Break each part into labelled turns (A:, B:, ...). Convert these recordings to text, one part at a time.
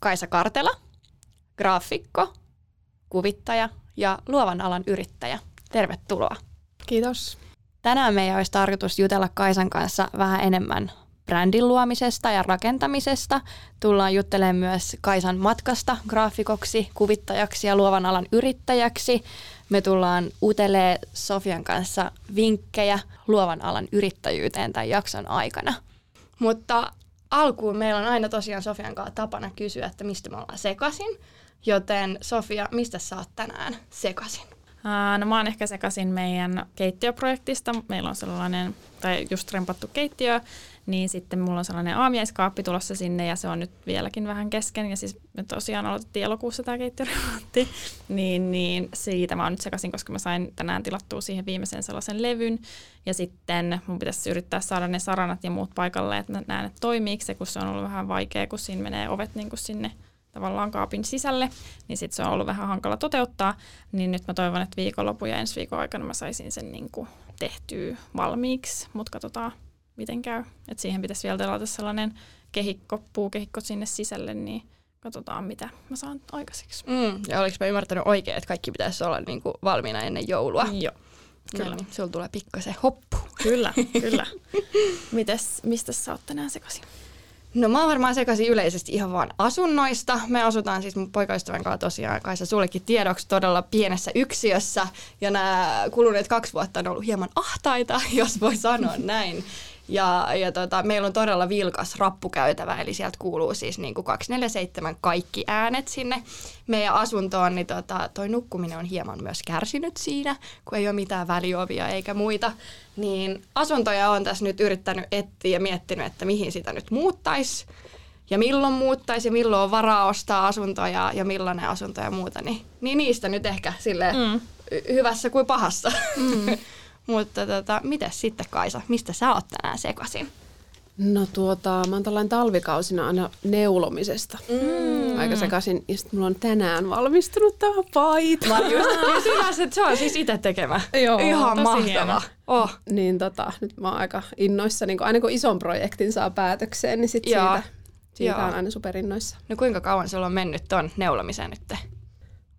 A: Kaisa Kartela, graafikko, kuvittaja ja luovan alan yrittäjä. Tervetuloa.
B: Kiitos.
A: Tänään meidän olisi tarkoitus jutella Kaisan kanssa vähän enemmän brändin luomisesta ja rakentamisesta. Tullaan juttelemaan myös Kaisan matkasta graafikoksi, kuvittajaksi ja luovan alan yrittäjäksi. Me tullaan utelee Sofian kanssa vinkkejä luovan alan yrittäjyyteen tämän jakson aikana. Mutta alkuun meillä on aina tosiaan Sofian kanssa tapana kysyä, että mistä me ollaan sekasin. Joten Sofia, mistä sä oot tänään sekasin?
C: no mä oon ehkä sekasin meidän keittiöprojektista. Meillä on sellainen, tai just rempattu keittiö, niin sitten mulla on sellainen aamiaiskaappi tulossa sinne ja se on nyt vieläkin vähän kesken. Ja siis me tosiaan aloitettiin elokuussa tämä keittiöremontti, niin, niin siitä mä oon nyt sekaisin, koska mä sain tänään tilattua siihen viimeisen sellaisen levyn. Ja sitten mun pitäisi yrittää saada ne saranat ja muut paikalle, että mä näen, että toimiiko se, kun se on ollut vähän vaikea, kun siinä menee ovet niin kuin sinne tavallaan kaapin sisälle, niin sitten se on ollut vähän hankala toteuttaa. Niin nyt mä toivon, että viikonlopun ja ensi viikon aikana mä saisin sen niin kuin tehtyä valmiiksi, mutta katsotaan miten käy. Et siihen pitäisi vielä tilata sellainen kehikko, puukehikko sinne sisälle, niin katsotaan mitä mä saan aikaiseksi.
A: Mm, ja oliko mä ymmärtänyt oikein, että kaikki pitäisi olla niin kuin valmiina ennen joulua?
C: Joo.
A: Kyllä. No, niin, sulla tulee pikkasen hoppu.
C: Kyllä, kyllä. Mites, mistä sä oot tänään sekaisin?
A: No mä oon varmaan sekaisin yleisesti ihan vaan asunnoista. Me asutaan siis mun poikaystävän kanssa tosiaan, Kaisa sullekin tiedoksi, todella pienessä yksiössä. Ja nämä kuluneet kaksi vuotta on ollut hieman ahtaita, jos voi sanoa näin. Ja, ja tota, meillä on todella vilkas rappukäytävä, eli sieltä kuuluu siis niin kuin 247 kaikki äänet sinne meidän asuntoon, niin tota, toi nukkuminen on hieman myös kärsinyt siinä, kun ei ole mitään väliovia eikä muita. Niin asuntoja on tässä nyt yrittänyt etsiä ja miettinyt, että mihin sitä nyt muuttaisi ja milloin muuttaisi ja milloin on varaa ostaa asuntoja ja millainen asunto ja muuta, niin, niin niistä nyt ehkä sille mm. hyvässä kuin pahassa. Mm. Mutta tota, miten sitten Kaisa, mistä sä oot tänään sekasin?
B: No tuota, mä oon tällainen talvikausina aina neulomisesta. Mm. Aika sekaisin. Ja sitten mulla on tänään valmistunut tämä paita.
A: Mä just hyvä, että se on siis itse tekemä.
B: Joo,
A: Ihan mahtava. Oh.
B: Niin tota, nyt mä oon aika innoissa. Niin kun, aina kun ison projektin saa päätökseen, niin sit siitä, siitä on aina superinnoissa.
A: No kuinka kauan sulla on mennyt ton neulomiseen nyt?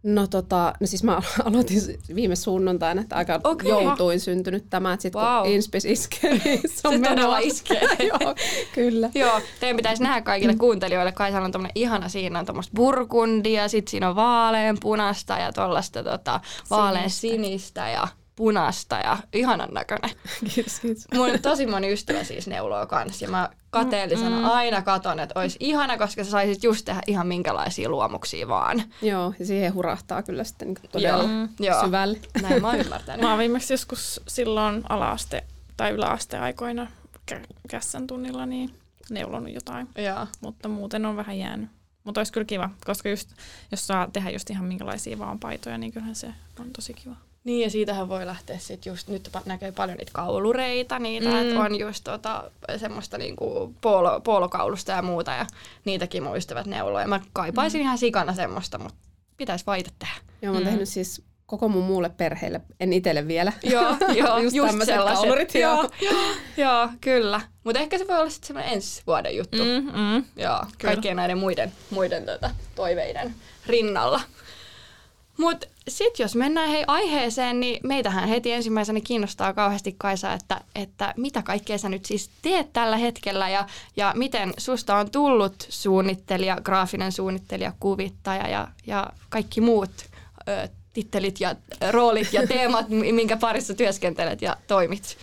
B: No tota, no siis mä aloitin viime sunnuntaina, että aika okay. joutuin syntynyt tämä, että sitten wow. kun Inspis iskee, niin
A: se on se todella iskee.
B: Joo, kyllä.
A: Joo, teidän pitäisi nähdä kaikille kuuntelijoille, Kaisalla on tommonen ihana, siinä on tuommoista burgundia, sitten siinä on vaaleanpunasta ja tuollaista tota, vaalean sinistä ja punasta ja ihanan näköinen.
B: Kiitos, kiitos.
A: Mun tosi moni ystävä siis neuloo kanssa ja mä kateellisena mm. aina katon, että olisi ihana, koska sä saisit just tehdä ihan minkälaisia luomuksia vaan.
B: Joo, ja siihen hurahtaa kyllä sitten niin todella Joo. syvälle.
A: Näin mä oon ymmärtänyt.
C: mä oon viimeksi joskus silloin ala-aste tai yläasteaikoina kä- kässän tunnilla niin neulonut jotain,
A: Joo.
C: mutta muuten on vähän jäänyt. Mutta olisi kyllä kiva, koska just, jos saa tehdä just ihan minkälaisia vaan paitoja, niin kyllähän se on tosi kiva.
A: Niin ja siitähän voi lähteä sitten just, nyt näkee paljon niitä kaulureita, niitä, mm. että on just tota, semmoista niinku poolo, poolokaulusta ja muuta ja niitäkin mun ystävät neuloo. Ja mä kaipaisin mm. ihan sikana semmoista, mutta pitäisi vaihtaa tehdä.
B: Joo, mä oon mm. tehnyt siis koko mun muulle perheelle, en itselle vielä.
A: Joo, joo
B: just, just sellaiset. Kaulurit,
A: joo, joo, joo, kyllä. Mutta ehkä se voi olla sitten semmoinen ensi vuoden juttu.
C: Mm, mm.
A: Joo, kaikkien näiden muiden, muiden tota, toiveiden rinnalla. Mutta sitten jos mennään hei aiheeseen, niin meitähän heti ensimmäisenä kiinnostaa kauheasti Kaisa, että, että mitä kaikkea sä nyt siis teet tällä hetkellä ja, ja miten susta on tullut suunnittelija, graafinen suunnittelija, kuvittaja ja, ja kaikki muut ö, tittelit ja roolit ja teemat, minkä parissa työskentelet ja toimit.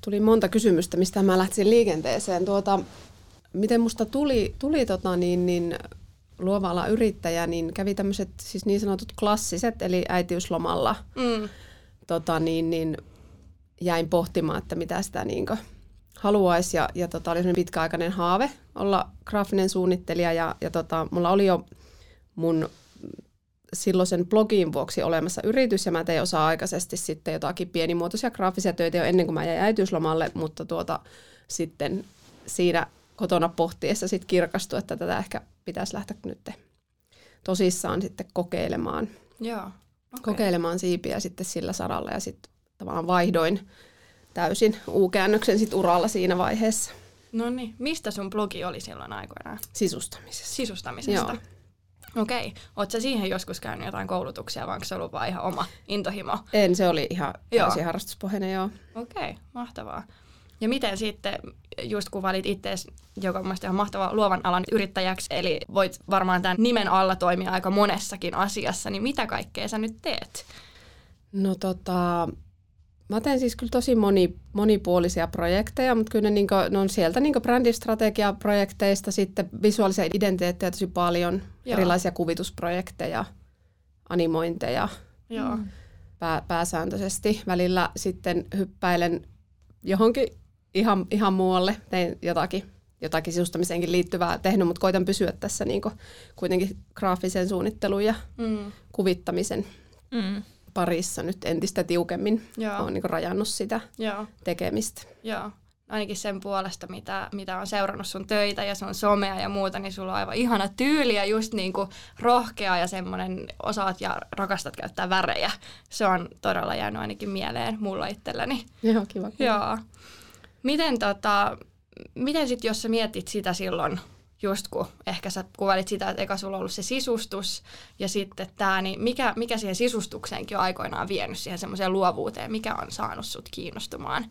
B: Tuli monta kysymystä, mistä mä lähtisin liikenteeseen. Tuota, miten musta tuli, tuli tota niin, niin luova yrittäjä, niin kävi tämmöiset siis niin sanotut klassiset, eli äitiyslomalla. Mm. Tota, niin, niin jäin pohtimaan, että mitä sitä niin haluaisi ja, ja tota, oli pitkäaikainen haave olla graafinen suunnittelija ja, ja tota, mulla oli jo mun silloisen blogin vuoksi olemassa yritys ja mä tein osa-aikaisesti sitten jotakin pienimuotoisia graafisia töitä jo ennen kuin mä jäin äitiyslomalle, mutta tuota, sitten siinä kotona pohtiessa sitten kirkastui, että tätä ehkä pitäisi lähteä nyt tosissaan sitten kokeilemaan.
A: Joo. Okay.
B: Kokeilemaan siipiä sitten sillä saralla ja sitten tavallaan vaihdoin täysin U-käännöksen sit uralla siinä vaiheessa.
A: No niin, mistä sun blogi oli silloin aikoinaan?
B: Sisustamisesta.
A: Sisustamisesta.
B: Joo.
A: Okei. Oletko siihen joskus käynyt jotain koulutuksia, vai onko se ollut vaan ihan oma intohimo?
B: En, se oli ihan täysin harrastuspohjainen, joo.
A: Okei, mahtavaa. Ja miten sitten, just kun valit itseäsi, joka on mielestäni ihan mahtava luovan alan yrittäjäksi, eli voit varmaan tämän nimen alla toimia aika monessakin asiassa, niin mitä kaikkea sä nyt teet?
B: No tota, mä teen siis kyllä tosi moni, monipuolisia projekteja, mutta kyllä ne, niinku, ne on sieltä niinku brändistrategiaprojekteista, sitten visuaalisia identiteettejä tosi paljon.
A: Joo.
B: erilaisia kuvitusprojekteja, animointeja
A: Joo.
B: pää, pääsääntöisesti. Välillä sitten hyppäilen johonkin ihan, ihan muualle, tein jotakin, jotakin sisustamiseenkin liittyvää tehnyt, mutta koitan pysyä tässä niinku kuitenkin graafisen suunnittelun ja
A: Mm.
B: kuvittamisen
C: Mm.
B: parissa nyt entistä tiukemmin.
A: Joo.
B: Olen niin rajannut sitä
A: Joo.
B: tekemistä.
A: Joo. Ainakin sen puolesta, mitä, mitä on seurannut sun töitä ja sun somea ja muuta, niin sulla on aivan ihana tyyli ja just niin kuin rohkea ja semmoinen osaat ja rakastat käyttää värejä. Se on todella jäänyt ainakin mieleen mulla itselläni.
B: Joo, kiva.
A: Joo. Miten, tota, miten sitten, jos sä mietit sitä silloin, just kun ehkä sä kuvailit sitä, että eka sulla on ollut se sisustus ja sitten tämä, niin mikä, mikä siihen sisustukseenkin on aikoinaan vienyt siihen semmoiseen luovuuteen, mikä on saanut sut kiinnostumaan?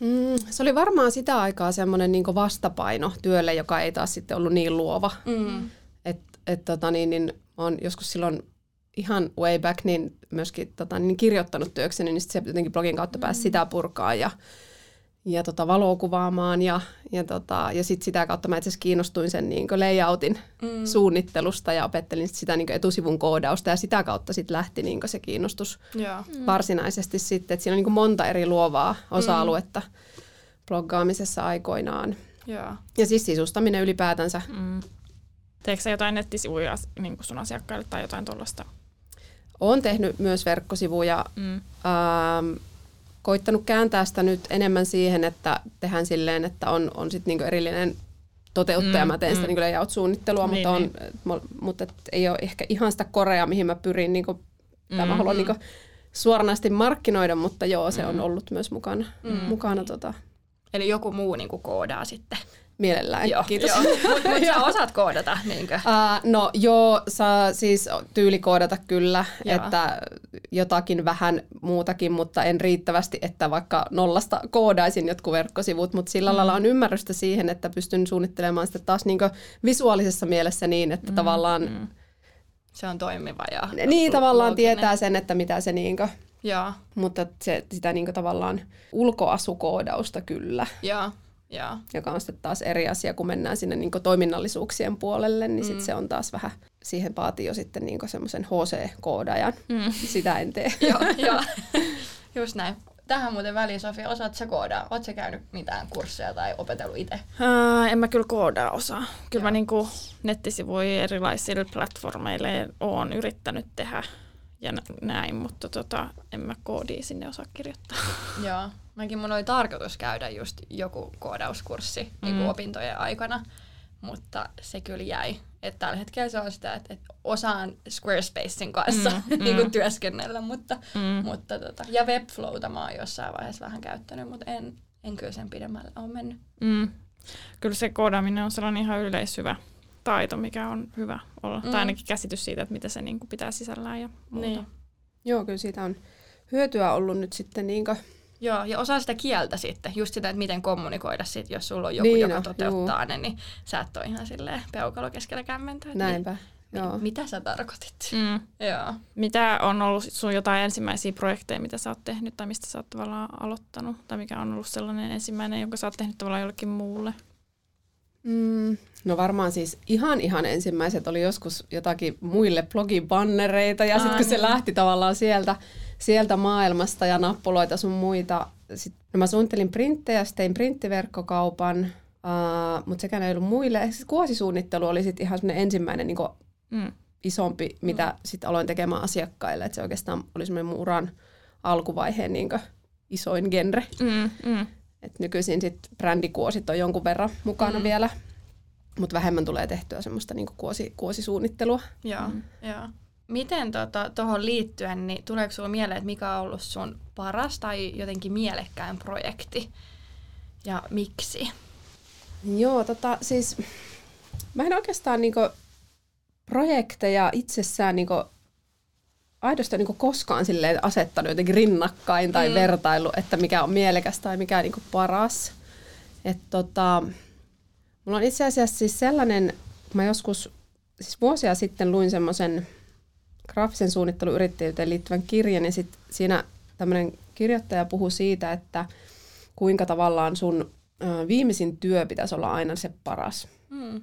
B: Mm, se oli varmaan sitä aikaa semmoinen niin vastapaino työlle, joka ei taas sitten ollut niin luova.
A: Mm.
B: Et, et, tota, niin, niin, oon joskus silloin ihan way back niin myöskin tota, niin kirjoittanut työkseni, niin sit se jotenkin blogin kautta pääsi sitä purkaa ja, ja tota, valoa kuvaamaan. Ja, ja, tota, ja sitten sitä kautta mä itse kiinnostuin sen niin layoutin
A: Mm.
B: suunnittelusta ja opettelin sit sitä niin etusivun koodausta ja sitä kautta sitten lähti niin se kiinnostus
A: Joo.
B: mm. varsinaisesti sitten. Et siinä on niin monta eri luovaa osa-aluetta bloggaamisessa aikoinaan.
A: Joo.
B: Ja siis sisustaminen ylipäätänsä.
C: Mm. Teekö sä jotain nettisivuja niin sun asiakkaille tai jotain tuollaista?
B: Olen tehnyt myös verkkosivuja.
C: Mm.
B: Ähm, koittanut kääntää sitä nyt enemmän siihen, että tehdään silleen, että on, on sit niinku erillinen toteuttaja.
C: Mm,
B: Mä teen sitä
C: mm.
B: niinku layout-suunnittelua,
C: Niin,
B: mutta, on,
C: niin.
B: mutta et ei ole ehkä ihan sitä korea, mihin mä pyrin, niinku, mm, mä haluan
C: mm.
B: niinku suoranaisesti markkinoida, mutta joo, se on
C: Mm.
B: ollut myös mukana,
A: Mm.
B: mukana tota,
A: Eli joku muu niinku koodaa sitten.
B: Mielellään.
A: Joo,
B: Kiitos.
A: Mutta mut sä osaat koodata, niinkö?
B: Uh, no joo, saa siis tyylikoodata kyllä,
A: Joo.
B: että jotakin vähän muutakin, mutta en riittävästi, että vaikka nollasta koodaisin jotkut verkkosivut, mutta sillä mm. lailla on ymmärrystä siihen, että pystyn suunnittelemaan sitä taas niin visuaalisessa mielessä niin, että mm. tavallaan, mm.
A: Se on toimiva ja
B: niin tavallaan
A: looginen.
B: tietää sen, että mitä se niin kuin,
A: Joo,
B: mutta se, sitä niin tavallaan ulkoasukoodausta kyllä,
A: joo, joo.
B: joka on sitten taas eri asia, kun mennään sinne niin toiminnallisuuksien puolelle, niin sit
A: Mm.
B: se on taas vähän, siihen vaatii jo sitten niin semmoisen HC-koodajan.
C: Mm.
B: Sitä en tee.
A: joo, joo. Just näin. Tähän muuten väliin, Sofia, osaat sä koodaa? Oot sä käynyt mitään kursseja tai opetellut itse?
C: En mä kyllä koodaa osaa. Kyllä
A: Joo.
C: mä niinku nettisivuja erilaisille platformeille oon yrittänyt tehdä ja nä- näin, mutta tota, en mä koodia sinne osaa kirjoittaa.
A: Joo. Mäkin mun oli tarkoitus käydä just joku koodauskurssi mm. niin
C: Mm.
A: opintojen aikana, mutta se kyllä jäi. Et tällä hetkellä se on sitä, että et osaan Squarespacein kanssa
C: Mm,
A: mm, niin kuin
C: mm.
A: työskennellä, mutta,
C: Mm.
A: mutta tota, ja Webflowta mä oon jossain vaiheessa vähän käyttänyt, mutta en, en kyllä sen pidemmälle ole mennyt.
C: Mm. Kyllä se koodaaminen on sellainen ihan yleishyvä taito, mikä on hyvä olla. Mm. Tai ainakin käsitys siitä, että mitä se niinku pitää sisällään ja muuta.
A: Niin.
B: Joo, kyllä siitä on hyötyä ollut nyt sitten niin kuin,
A: Joo, ja osaa sitä kieltä sitten, just sitä, että miten kommunikoida sit, jos sulla on joku,
B: Niin
A: niin joka
B: no,
A: toteuttaa ne, niin sä et ole ihan silleen peukalo keskellä kämmentä. että
B: näinpä.
A: Niin,
B: Joo.
A: niin, mitä sä tarkoitit?
C: Mm.
A: Joo.
C: Mitä on ollut sit sun jotain ensimmäisiä projekteja, mitä sä oot tehnyt tai mistä sä oot tavallaan aloittanut? Tai mikä on ollut sellainen ensimmäinen, jonka sä oot tehnyt tavallaan jollekin muulle?
B: Mm, no varmaan siis ihan ihan ensimmäiset oli joskus jotakin muille blogibannereita ja sitten kun se
C: niin.
B: lähti tavallaan sieltä, sieltä maailmasta ja nappuloita sun muita, sit, no mä suunnittelin printtejä, tein printtiverkkokaupan, uh, mutta sekään ei ollut muille. Siis kuosisuunnittelu oli sitten ihan semmoinen ensimmäinen niin mm. isompi, mitä mm. sitten aloin tekemään asiakkaille. Et se oikeastaan oli semmoinen mun uran alkuvaiheen niin isoin genre. Mm, mm. Et nykyisin sit brändikuosit on jonkun verran mukana mm. vielä, mutta vähemmän tulee tehtyä semmoista niin kuosi, kuosisuunnittelua.
A: Joo, mm. joo. Miten tuohon tota, liittyen, niin tuleeko sinulle mieleen, että mikä on ollut sun paras tai jotenkin mielekkäin projekti ja miksi?
B: Joo, tota, siis mä en oikeastaan niinku projekteja itsessään niinku aidosti niinku koskaan silleen asettanut jotenkin rinnakkain tai mm. vertailu, että mikä on mielekäs tai mikä niinku paras. Et tota, mulla on itse asiassa siis sellainen, mä joskus siis vuosia sitten luin semmoisen graafisen suunnitteluyrittäjyyteen liittyvän kirjan ja sit siinä tämmöinen kirjoittaja puhuu siitä, että kuinka tavallaan sun viimeisin työ pitäisi olla aina se paras. Mm.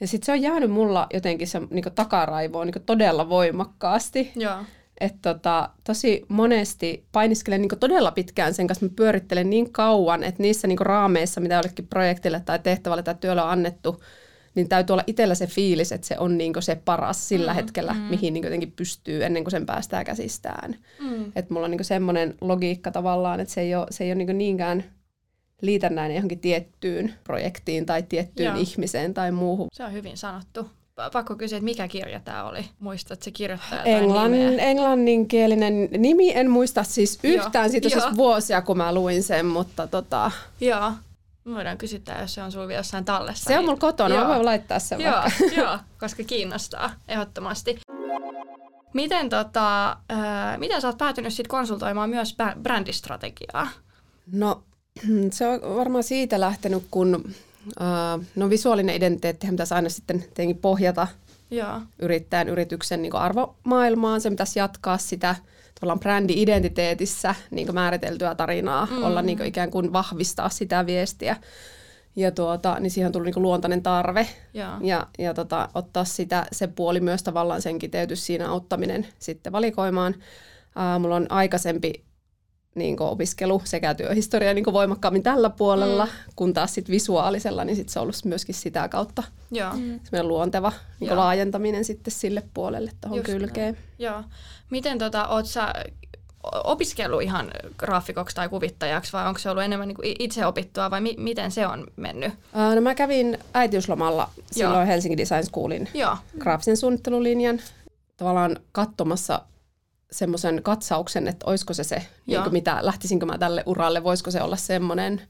B: Ja sitten se on jäänyt mulla jotenkin se niin takaraivoon niin todella voimakkaasti.
A: Joo.
B: Että tota, tosi monesti painiskelen niin todella pitkään sen kanssa, mä pyörittelen niin kauan, että niissä niin raameissa, mitä jollekin projektille tai tehtävälle tai työlle on annettu, niin täytyy olla itsellä se fiilis, että se on niin se paras sillä mm, hetkellä, mm. mihin niin jotenkin pystyy ennen kuin sen päästää käsistään. Mm. Että mulla on niin semmoinen logiikka tavallaan, että se ei ole, se ei ole niin niinkään liitännäinen johonkin tiettyyn projektiin tai tiettyyn Joo. ihmiseen tai muuhun.
A: Se on hyvin sanottu. Pakko kysyä, että mikä kirja tämä oli? Muistatko se kirjoittaja
B: Englann, Englanninkielinen nimi, en muista siis yhtään. Siitä on siis vuosia, kun mä luin sen, mutta tota...
A: Joo. Me voidaan kysyttää, jos se on sulla vielä jossain tallessa.
B: Se on niin... mulla kotona, joo. mä voin laittaa sen
A: joo, vaikka. Joo, koska kiinnostaa ehdottomasti. Miten, tota, äh, miten sä oot päätynyt sit konsultoimaan myös brändistrategiaa?
B: No se on varmaan siitä lähtenyt, kun uh, no visuaalinen identiteettihän pitäisi aina sitten tietenkin pohjata
A: Joo.
B: yrittäjän yrityksen niin arvomaailmaan. Se pitäisi jatkaa sitä tavallaan brändi-identiteetissä niin määriteltyä tarinaa, mm. olla niin ikään kuin vahvistaa sitä viestiä. Ja tuota, niin siihen on tullut niin luontainen tarve
A: ja,
B: ja, ja tota, ottaa sitä, se puoli myös tavallaan sen kiteytys siinä auttaminen sitten valikoimaan. Uh, mulla on aikaisempi niin opiskelu sekä työhistoria niin voimakkaammin tällä puolella, mm. kun taas sit visuaalisella, niin sit se on ollut myöskin sitä kautta
A: Joo.
B: Mm. luonteva niin laajentaminen sitten sille puolelle tuohon kylkeen.
A: Joo. Miten tota, oot sä opiskellut ihan graafikoksi tai kuvittajaksi vai onko se ollut enemmän niin itse opittua vai mi- miten se on mennyt?
B: Uh, no mä kävin äitiyslomalla silloin Joo. Helsingin Design Schoolin Joo. graafisen suunnittelulinjan tavallaan katsomassa semmoisen katsauksen, että olisiko se se, niin mitä, lähtisinkö mä tälle uralle, voisiko se olla semmoinen.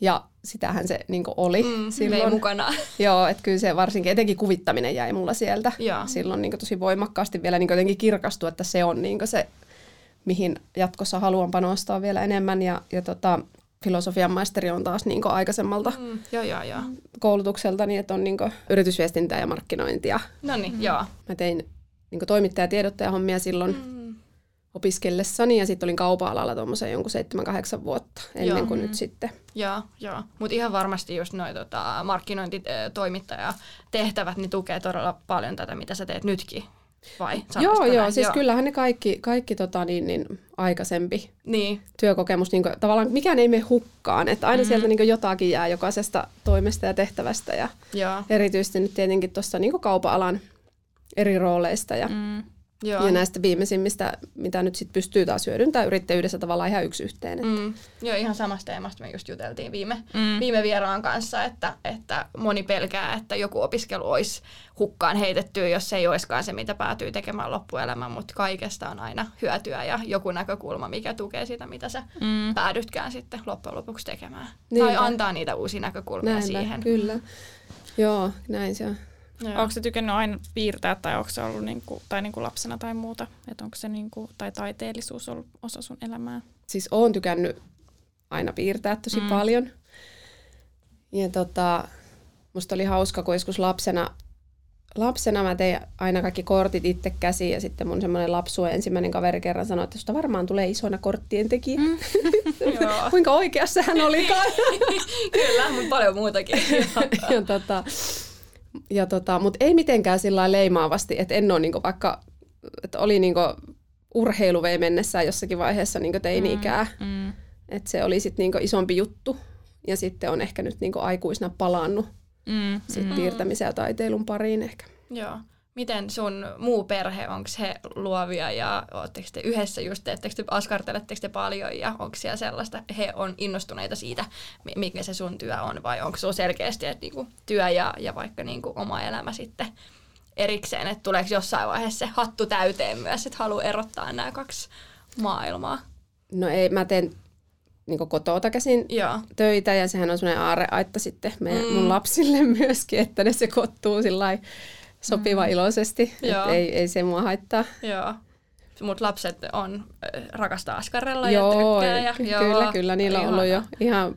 B: Ja sitähän se niin oli mm, silloin.
A: mukana.
B: Joo, että kyllä se varsinkin, etenkin kuvittaminen jäi mulla sieltä
A: Joo.
B: silloin niin tosi voimakkaasti vielä niin jotenkin kirkastui, että se on niin se, mihin jatkossa haluan panostaa vielä enemmän. Ja, ja tota, filosofian maisteri on taas niin aikaisemmalta
A: mm, joo, joo, joo.
B: koulutukselta, niin että on niin yritysviestintää ja markkinointia.
A: No niin, mm. joo.
B: Mä tein niin toimittaja- ja tiedottajahommia silloin. Mm opiskellessani ja sitten olin kaupa-alalla tuommoisen jonkun 7-8 vuotta ennen joo. kuin nyt sitten.
A: Joo, joo. mutta ihan varmasti just noin tota, markkinointitoimittaja tehtävät niin tukee todella paljon tätä, mitä sä teet nytkin. Vai?
B: Joo, joo, näin? siis joo. kyllähän ne kaikki, kaikki tota, niin, niin, aikaisempi
A: niin.
B: työkokemus, niin kuin, tavallaan mikään ei mene hukkaan, että aina mm. sieltä niin kuin, jotakin jää jokaisesta toimesta ja tehtävästä ja
A: joo.
B: erityisesti nyt tietenkin tuossa niin kaupa-alan eri rooleista ja mm Joo. Ja näistä viimeisimmistä, mitä nyt sit pystyy taas hyödyntämään yrittäjyydessä tavallaan ihan yksi yhteen. Että.
A: Mm. Joo, ihan samasta teemasta me just juteltiin viime, mm. viime vieraan kanssa, että, että moni pelkää, että joku opiskelu olisi hukkaan heitettyä, jos se ei olisikaan se, mitä päätyy tekemään loppuelämän, mutta kaikesta on aina hyötyä ja joku näkökulma, mikä tukee sitä, mitä sä mm. päädytkään sitten loppujen lopuksi tekemään. Niinpä. Tai antaa niitä uusia näkökulmia
B: Näinpä,
A: siihen.
B: Kyllä. Joo, näin se on.
C: Joo. Onko se tykännyt aina piirtää tai onko se ollut niinku, tai niinku lapsena tai muuta? Et onko se niinku, tai taiteellisuus ollut osa sun elämää?
B: Siis oon tykännyt aina piirtää tosi mm. paljon. Ja tota, musta oli hauska, kun joskus lapsena, lapsena mä tein aina kaikki kortit itse käsiin ja sitten mun semmoinen lapsu ensimmäinen kaveri kerran sanoi, että susta varmaan tulee isona korttien tekijä. Mm. Kuinka oikeassa hän olikaan.
A: Kyllä, mutta paljon muutakin.
B: ja tota, ja tota, Mutta ei mitenkään sillä leimaavasti, että en ole niinku vaikka, että oli niinku urheilu vei mennessään jossakin vaiheessa niinku teini-ikää. Mm, mm. että se oli sitten niinku isompi juttu. Ja sitten on ehkä nyt niinku aikuisena palannut
C: Mm,
B: sit
C: mm.
B: piirtämisen ja taiteilun pariin ehkä.
A: Joo. Miten sun muu perhe, onko he luovia ja ootteko te yhdessä just, teettekö te, askarteletteko te paljon ja onko siellä sellaista, he on innostuneita siitä, mi- mikä se sun työ on vai onko se selkeästi, että niinku työ ja, ja vaikka niinku oma elämä sitten erikseen, että tuleeko jossain vaiheessa se hattu täyteen myös, että haluaa erottaa nämä kaksi maailmaa.
B: No ei, mä teen niinku kotoa käsin
A: Joo.
B: töitä ja sehän on semmoinen aarreaitta sitten meidän,
A: Mm.
B: mun lapsille myöskin, että ne sekoittuu sillä lailla sopiva
A: Mm.
B: iloisesti, ei, ei se mua haittaa.
A: Joo. Mut lapset on, äh, rakastaa askarella
B: Joo,
A: ja tykkää. Ja,
B: ky-
A: joo,
B: kyllä, kyllä, niillä on ollut jo ihan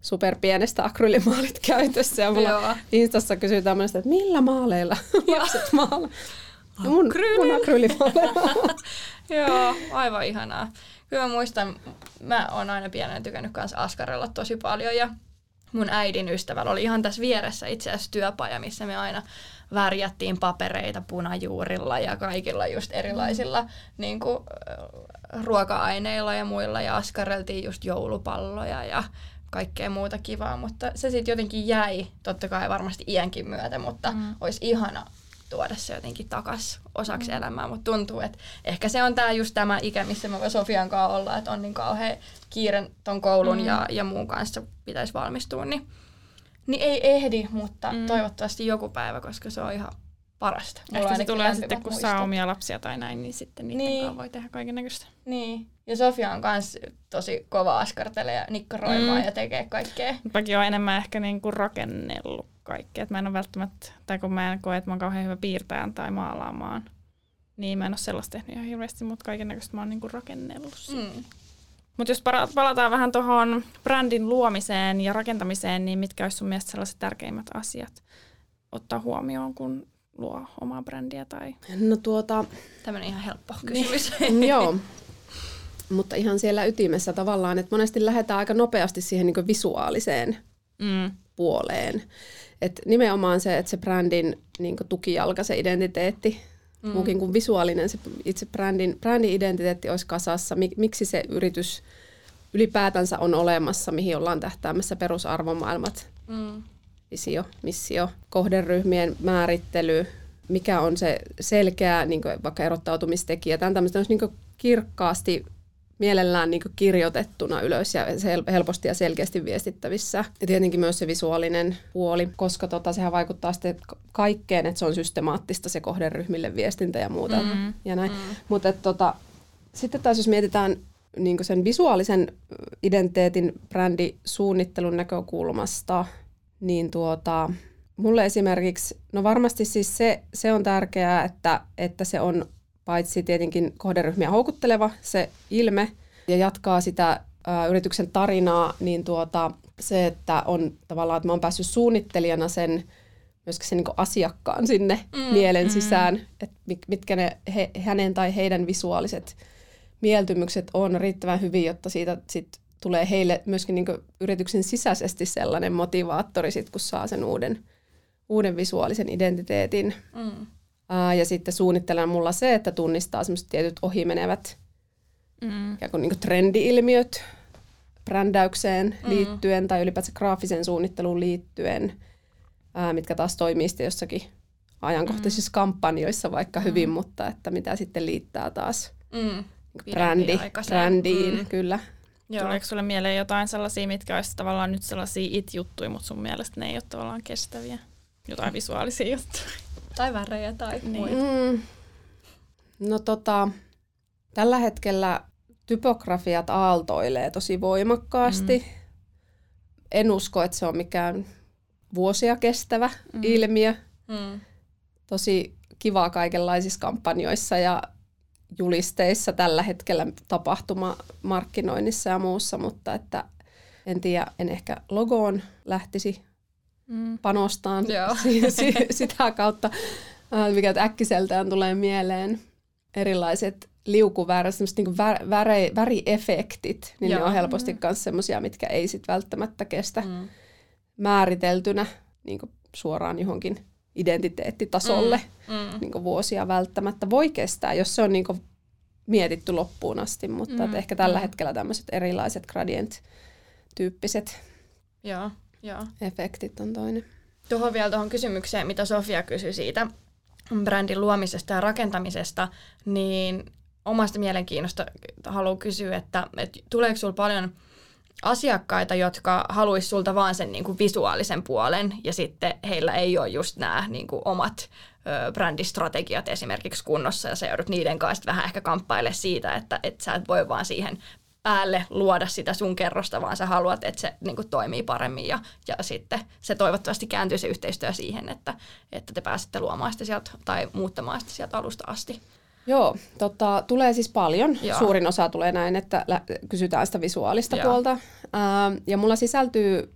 B: superpienestä akryylimaalit käytössä ja mulla
A: Joo.
B: Instassa kysytään monesti, että millä maaleilla lapset maala. No mun, mun akryylimaaleilla.
A: Joo, aivan ihanaa. Kyllä mä muistan, mä oon aina pienenä tykännyt kanssa askarella tosi paljon ja mun äidin ystävällä oli ihan tässä vieressä itse asiassa työpaja, missä me aina värjättiin papereita punajuurilla ja kaikilla just erilaisilla mm. niin kuin, ruoka-aineilla ja muilla ja askareltiin just joulupalloja ja kaikkea muuta kivaa, mutta se sitten jotenkin jäi, totta kai varmasti iänkin myötä, mutta mm. olisi ihana tuoda se jotenkin takas osaksi mm. elämää, mutta tuntuu, että ehkä se on tää just tämä ikä, missä mä voin Sofian kanssa olla, että on niin kauhean kiire ton koulun mm. ja, ja muun kanssa pitäisi valmistua, niin, niin ei ehdi, mutta mm. toivottavasti joku päivä, koska se on ihan parasta. Mulla
C: Ehkä se tulee
A: lämpimät
C: sitten, kun
A: muistot.
C: saa omia lapsia tai näin, niin sitten niiden
A: Niin.
C: kanssa voi tehdä kaiken näköistä.
A: Niin, ja Sofia on kans tosi kova askartelee ja nikkaroimaan
C: Mm.
A: ja tekee kaikkea.
C: Mäkin olen enemmän ehkä niin kuin rakennellut kaikkea. Et mä en ole välttämättä, tai kun mä en koe, että mä oon kauhean hyvä piirtäjän tai maalaamaan, niin mä en ole sellaista tehnyt ihan hirveästi, mutta kaiken näköistä mä oon niin kuin rakennellut. Mm.
A: Mm.
C: Mutta jos palataan vähän tuohon brändin luomiseen ja rakentamiseen, niin mitkä olisi sun mielestä sellaiset tärkeimmät asiat ottaa huomioon, kun luo omaa brändiä tai...
B: No tuota,
A: Tämmönen ihan helppo kysymys.
B: joo. Mutta ihan siellä ytimessä tavallaan, että monesti lähdetään aika nopeasti siihen niin visuaaliseen
C: Mm.
B: puoleen. Et nimenomaan se, että se brändin niin tukijalka, se identiteetti, mm. muukin kuin visuaalinen, se itse brändin, brändin identiteetti olisi kasassa, Mik, miksi se yritys ylipäätänsä on olemassa, mihin ollaan tähtäämässä perusarvomaailmat,
A: mm.
B: Visio, missio, kohderyhmien määrittely, mikä on se selkeä niin vaikka erottautumistekijä, tämän tämmöistä olisi niin kirkkaasti mielellään niin kirjoitettuna ylös ja helposti ja selkeästi viestittävissä. Ja tietenkin myös se visuaalinen puoli, koska tota, sehän vaikuttaa sitten kaikkeen, että se on systemaattista se kohderyhmille viestintä ja muuta.
C: Mm.
B: Ja näin. Mm. Mutta tota, sitten taas jos mietitään niin sen visuaalisen identiteetin brändisuunnittelun näkökulmasta, niin tuota, mulle esimerkiksi, no varmasti siis se, se on tärkeää, että, että se on paitsi tietenkin kohderyhmiä houkutteleva se ilme ja jatkaa sitä ä, yrityksen tarinaa, niin tuota, se, että on tavallaan, että mä oon päässyt suunnittelijana sen myöskin sen niin asiakkaan sinne mm, mielen mm. sisään, että mitkä ne he, hänen tai heidän visuaaliset mieltymykset on riittävän hyvin, jotta siitä sit tulee heille myöskin niin yrityksen sisäisesti sellainen motivaattori, sit, kun saa sen uuden, uuden visuaalisen identiteetin.
A: Mm.
B: Ää, ja sitten suunnittelen mulla se, että tunnistaa semmoiset tietyt ohimenevät
C: Mm.
B: ikään kuin, niin kuin trendi-ilmiöt brändäykseen mm. liittyen tai ylipäätään graafisen suunnitteluun liittyen, ää, mitkä taas toimii sitten jossakin ajankohtaisissa mm. kampanjoissa vaikka mm. hyvin, mutta että mitä sitten liittää taas
A: Mm.
B: brändi,
A: Pidempiaikaiseen.
B: brändiin,
A: Mm.
B: kyllä.
A: Joo.
C: Tuleeko sulle mieleen jotain sellaisia, mitkä olisi tavallaan nyt sellaisia it-juttuja, mutta sun mielestä ne ei ole tavallaan kestäviä? Jotain visuaalisia juttuja.
A: Tai värejä tai
C: Niin.
A: muita.
B: Mm. No tota, tällä hetkellä typografiat aaltoilee tosi voimakkaasti. Mm. En usko, että se on mikään vuosia kestävä mm. ilmiö.
A: Mm.
B: Tosi kivaa kaikenlaisissa kampanjoissa ja julisteissa tällä hetkellä tapahtumamarkkinoinnissa ja muussa, mutta että en tiedä, en ehkä logoon lähtisi
C: Mm.
B: panostaan si- si- sitä kautta, mikä äkkiseltään tulee mieleen. Erilaiset liukuväärät, semmoiset niin vä- väre- väriefektit, niin Joo. ne on helposti myös semmoisia, mitkä ei sit välttämättä kestä mm.
A: Mm.
B: määriteltynä niin suoraan johonkin identiteettitasolle
A: Mm. Mm.
B: niin vuosia välttämättä. Voi kestää, jos se on niin mietitty loppuun asti, mutta
A: Mm,
B: ehkä tällä
A: mm.
B: hetkellä tämmöiset erilaiset gradient-tyyppiset
A: Joo, joo.
B: efektit on toinen.
A: Tuohon vielä tuohon kysymykseen, mitä Sofia kysyi siitä brändin luomisesta ja rakentamisesta, niin omasta mielenkiinnosta haluan kysyä, että, että tuleeko sinulla paljon asiakkaita, jotka haluaisi sulta vaan sen niin kuin visuaalisen puolen ja sitten heillä ei ole just nämä niin kuin omat ö, brändistrategiat esimerkiksi kunnossa ja sä joudut niiden kanssa vähän ehkä kamppaile siitä, että, että sä et voi vaan siihen päälle luoda sitä sun kerrosta, vaan sä haluat, että se niin kuin, toimii paremmin ja, ja sitten se toivottavasti kääntyy se yhteistyö siihen, että, että te pääsette luomaan sitä sieltä tai muuttamaan sitä sieltä alusta asti.
B: Joo, tota, tulee siis paljon.
A: Joo.
B: Suurin osa tulee näin, että lä- kysytään sitä visuaalista
A: Joo.
B: Puolta. Ää, ja mulla sisältyy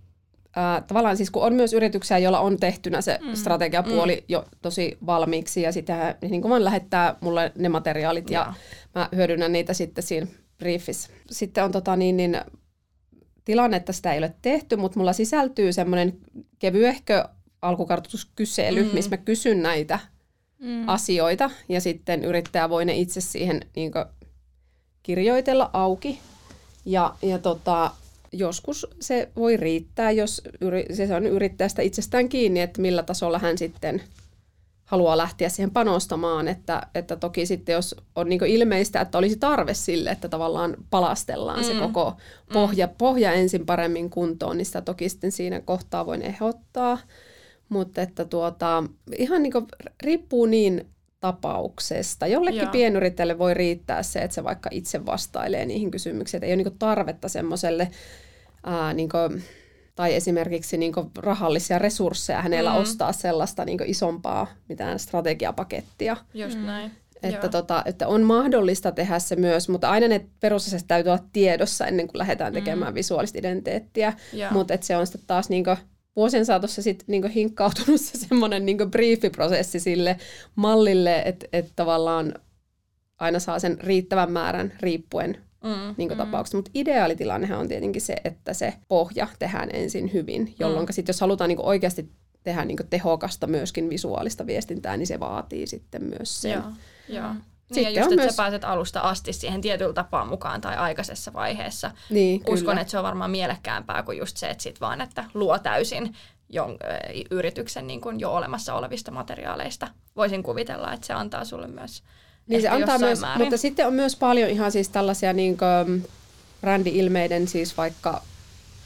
B: ää, tavallaan siis, kun on myös yrityksiä, joilla on tehtynä se mm. strategiapuoli mm. jo tosi valmiiksi, ja sitä niin kuin vaan lähettää mulle ne materiaalit, ja
A: Joo.
B: mä hyödynnän niitä sitten siinä briefissä. Sitten on tota niin, niin tilanne, että sitä ei ole tehty, mutta mulla sisältyy semmoinen kevyehkö alkukartoituskysely,
A: mm.
B: missä mä kysyn näitä
C: Mm.
B: asioita ja sitten yrittäjä voi ne itse siihen niin kirjoitella auki. Ja, ja tota, joskus se voi riittää, jos yri, se on yrittäjästä itsestään kiinni, että millä tasolla hän sitten haluaa lähteä siihen panostamaan. Että, että toki sitten jos on niin ilmeistä, että olisi tarve sille, että tavallaan palastellaan mm. se
A: Mm.
B: koko pohja, pohja ensin paremmin kuntoon, niin sitä toki sitten siinä kohtaa voin ehdottaa. Mutta että tuota, ihan niin riippuu niin tapauksesta. Jollekin
A: Joo.
B: Pienyrittäjälle voi riittää se, että se vaikka itse vastailee niihin kysymyksiin. Että ei ole niin tarvetta semmoiselle, ää, niin tai esimerkiksi niin rahallisia resursseja hänellä
A: Mm.
B: mm. ostaa sellaista niin isompaa mitään strategiapakettia.
A: Just
C: Mm.
A: näin.
B: Että,
A: Joo.
B: tota, että on mahdollista tehdä se myös, mutta aina ne perusasiat täytyy olla tiedossa ennen kuin lähdetään tekemään
A: Mm.
B: visuaalista identiteettiä. Mutta se on sitten taas niinku vuosien saatossa sit niinku hinkkautunut se semmoinen niinku briefiprosessi sille mallille, että et tavallaan aina saa sen riittävän määrän riippuen
A: Mm,
B: niinku tapauksesta. Mutta ideaalitilannehan on tietenkin se, että se pohja tehdään ensin hyvin, jolloin
A: Mm.
B: sitten jos halutaan niinku oikeasti tehdä niinku tehokasta myöskin visuaalista viestintää, niin se vaatii sitten myös sen.
A: Joo, joo.
C: Mm.
A: Niin ja
B: Sitten
A: just,
B: on
A: että
B: myös-
A: sä pääset alusta asti siihen tietyllä tapaa mukaan tai aikaisessa vaiheessa.
B: Niin,
A: Uskon,
B: kyllä.
A: että se on varmaan mielekkäämpää kuin just se, että sit vaan, että luo täysin jon, yrityksen niin kuin jo olemassa olevista materiaaleista. Voisin kuvitella, että se antaa sulle myös
B: Niin se antaa myös,
A: määrin.
B: mutta sitten on myös paljon ihan siis tällaisia niin kuin, brändi-ilmeiden siis vaikka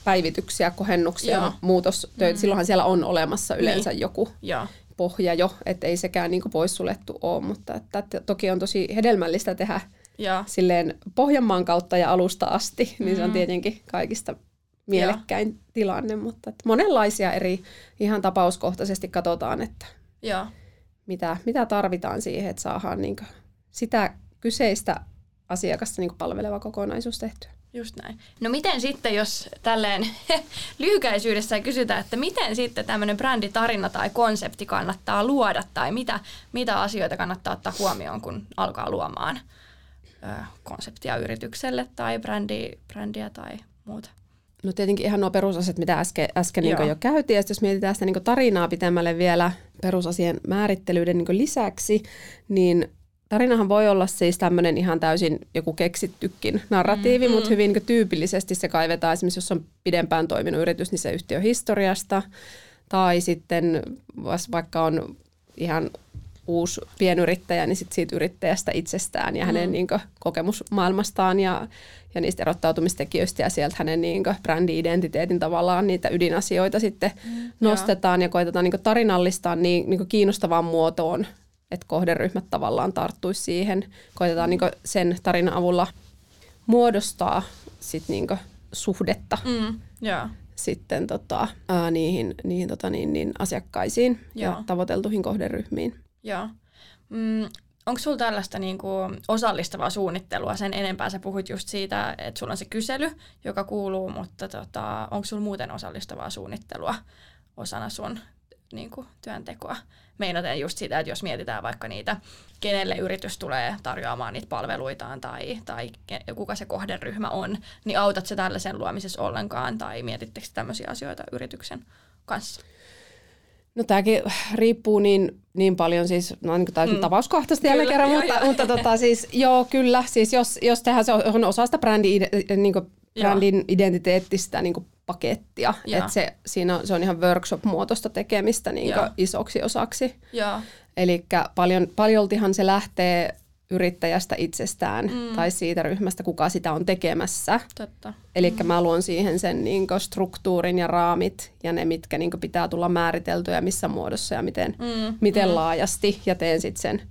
B: päivityksiä, kohennuksia,
A: Joo.
B: Muutostöitä. Mm. Silloinhan siellä on olemassa yleensä
A: Niin.
B: niin. joku
A: Joo,
B: pohja jo, että ei sekään niin kuin poissuljettu ole, mutta että, toki on tosi hedelmällistä tehdä
A: joo,
B: silleen Pohjanmaan kautta ja alusta asti, niin se on
A: Mm.
B: tietenkin kaikista mielekkäin tilanne, mutta että monenlaisia eri ihan tapauskohtaisesti katsotaan, että
A: joo.
B: mitä, mitä tarvitaan siihen, että saadaan niin sitä kyseistä asiakasta niin palveleva kokonaisuus tehtyä.
A: Just näin. No miten sitten, jos tälleen lyhykäisyydessä kysytään, että miten sitten tämmöinen bränditarina tai konsepti kannattaa luoda tai mitä, mitä asioita kannattaa ottaa huomioon, kun alkaa luomaan ö, konseptia yritykselle tai brändi, brändiä tai muuta?
B: No tietenkin ihan nuo perusasiat, mitä äsken, äsken niin jo käytiin, ja jos mietitään sitä niin tarinaa pitemmälle vielä perusasien määrittelyiden niin lisäksi, niin tarinahan voi olla siis tämmöinen ihan täysin joku keksittykin narratiivi, mm, mutta hyvin niin tyypillisesti se kaivetaan esimerkiksi, jos on pidempään toiminut yritys, niin se yhtiön historiasta, tai sitten vaikka on ihan uusi pienyrittäjä, niin sit siitä yrittäjästä itsestään ja hänen
A: Mm.
B: niin kokemusmaailmastaan ja, ja niistä erottautumistekijöistä ja sieltä hänen niin brändi-identiteetin tavallaan niitä ydinasioita sitten mm, nostetaan ja koitetaan niin tarinallistaa niin, niin kiinnostavaan muotoon, että kohderyhmät tavallaan tarttuisi siihen. Koitetaan niin sen tarinan avulla muodostaa sit niin suhdetta
A: Mm, joo.
B: sitten tota, ää, niihin, niihin tota, niin, niin asiakkaisiin
A: Joo.
B: ja tavoiteltuihin kohderyhmiin.
A: Joo. Mm, onko sulla tällaista niinku osallistavaa suunnittelua? Sen enempää sä puhuit just siitä, että sulla on se kysely, joka kuuluu, mutta tota, onko sulla muuten osallistavaa suunnittelua osana sun niinku, työntekoa? Meinaten just sitä, että jos mietitään vaikka niitä, kenelle yritys tulee tarjoamaan niitä palveluitaan tai, tai kuka se kohderyhmä on, niin autat se tällaisen luomisessa ollenkaan tai mietittekö tämmöisiä asioita yrityksen kanssa?
B: No tämäkin riippuu niin, niin paljon siis, no niin täysin mm. tapauskohtaisesti jälleen kerran, joo, mutta, joo. mutta tota, siis joo kyllä, siis jos, jos tehdään se on osa sitä brändi, niin kuin, brändin identiteettistä niin kuin pakettia, että se, siinä on, se on ihan workshop-muotoista tekemistä niin kuin isoksi osaksi. Eli paljon, paljoltihan se lähtee yrittäjästä itsestään mm. tai siitä ryhmästä, kuka sitä on tekemässä. Eli mm. mä luon siihen sen niin struktuurin ja raamit ja ne, mitkä niin pitää tulla määriteltyä missä muodossa ja miten, mm. miten mm. laajasti ja teen sitten sen,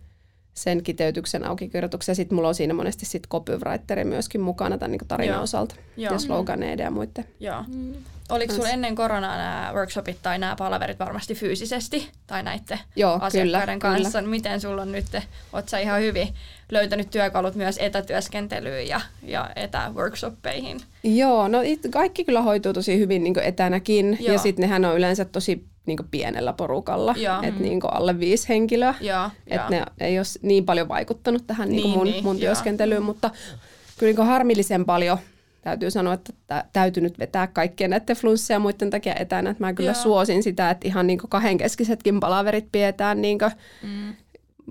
B: sen kiteytyksen aukikirjoituksen. Sitten mulla on siinä monesti sit copywriteri myöskin mukana tämän niin tarinan Joo. osalta Joo. ja sloganeiden ja muiden.
A: Joo. Mm. Oliko sinulla ennen koronaa nämä workshopit tai nämä palaverit varmasti fyysisesti tai näiden Joo, asiakkaiden kyllä, kanssa? Kyllä. Miten sulla on nyt, oot sä ihan hyvin löytänyt työkalut myös etätyöskentelyyn ja, ja etäworkshoppeihin?
B: Joo, no it, kaikki kyllä hoituu tosi hyvin niin etänäkin Joo. ja sitten nehän on yleensä tosi niin pienellä porukalla, että niin alle viisi henkilöä. Että ne ei ole niin paljon vaikuttanut tähän niin, niin mun, niin, mun työskentelyyn, mutta kyllä niin harmillisen paljon – täytyy sanoa, että täytyy nyt vetää kaikkien näiden flunssia ja muiden takia etänä. Että mä kyllä Joo. suosin sitä, että ihan niin kahdenkeskisetkin palaverit pidetään niin mm.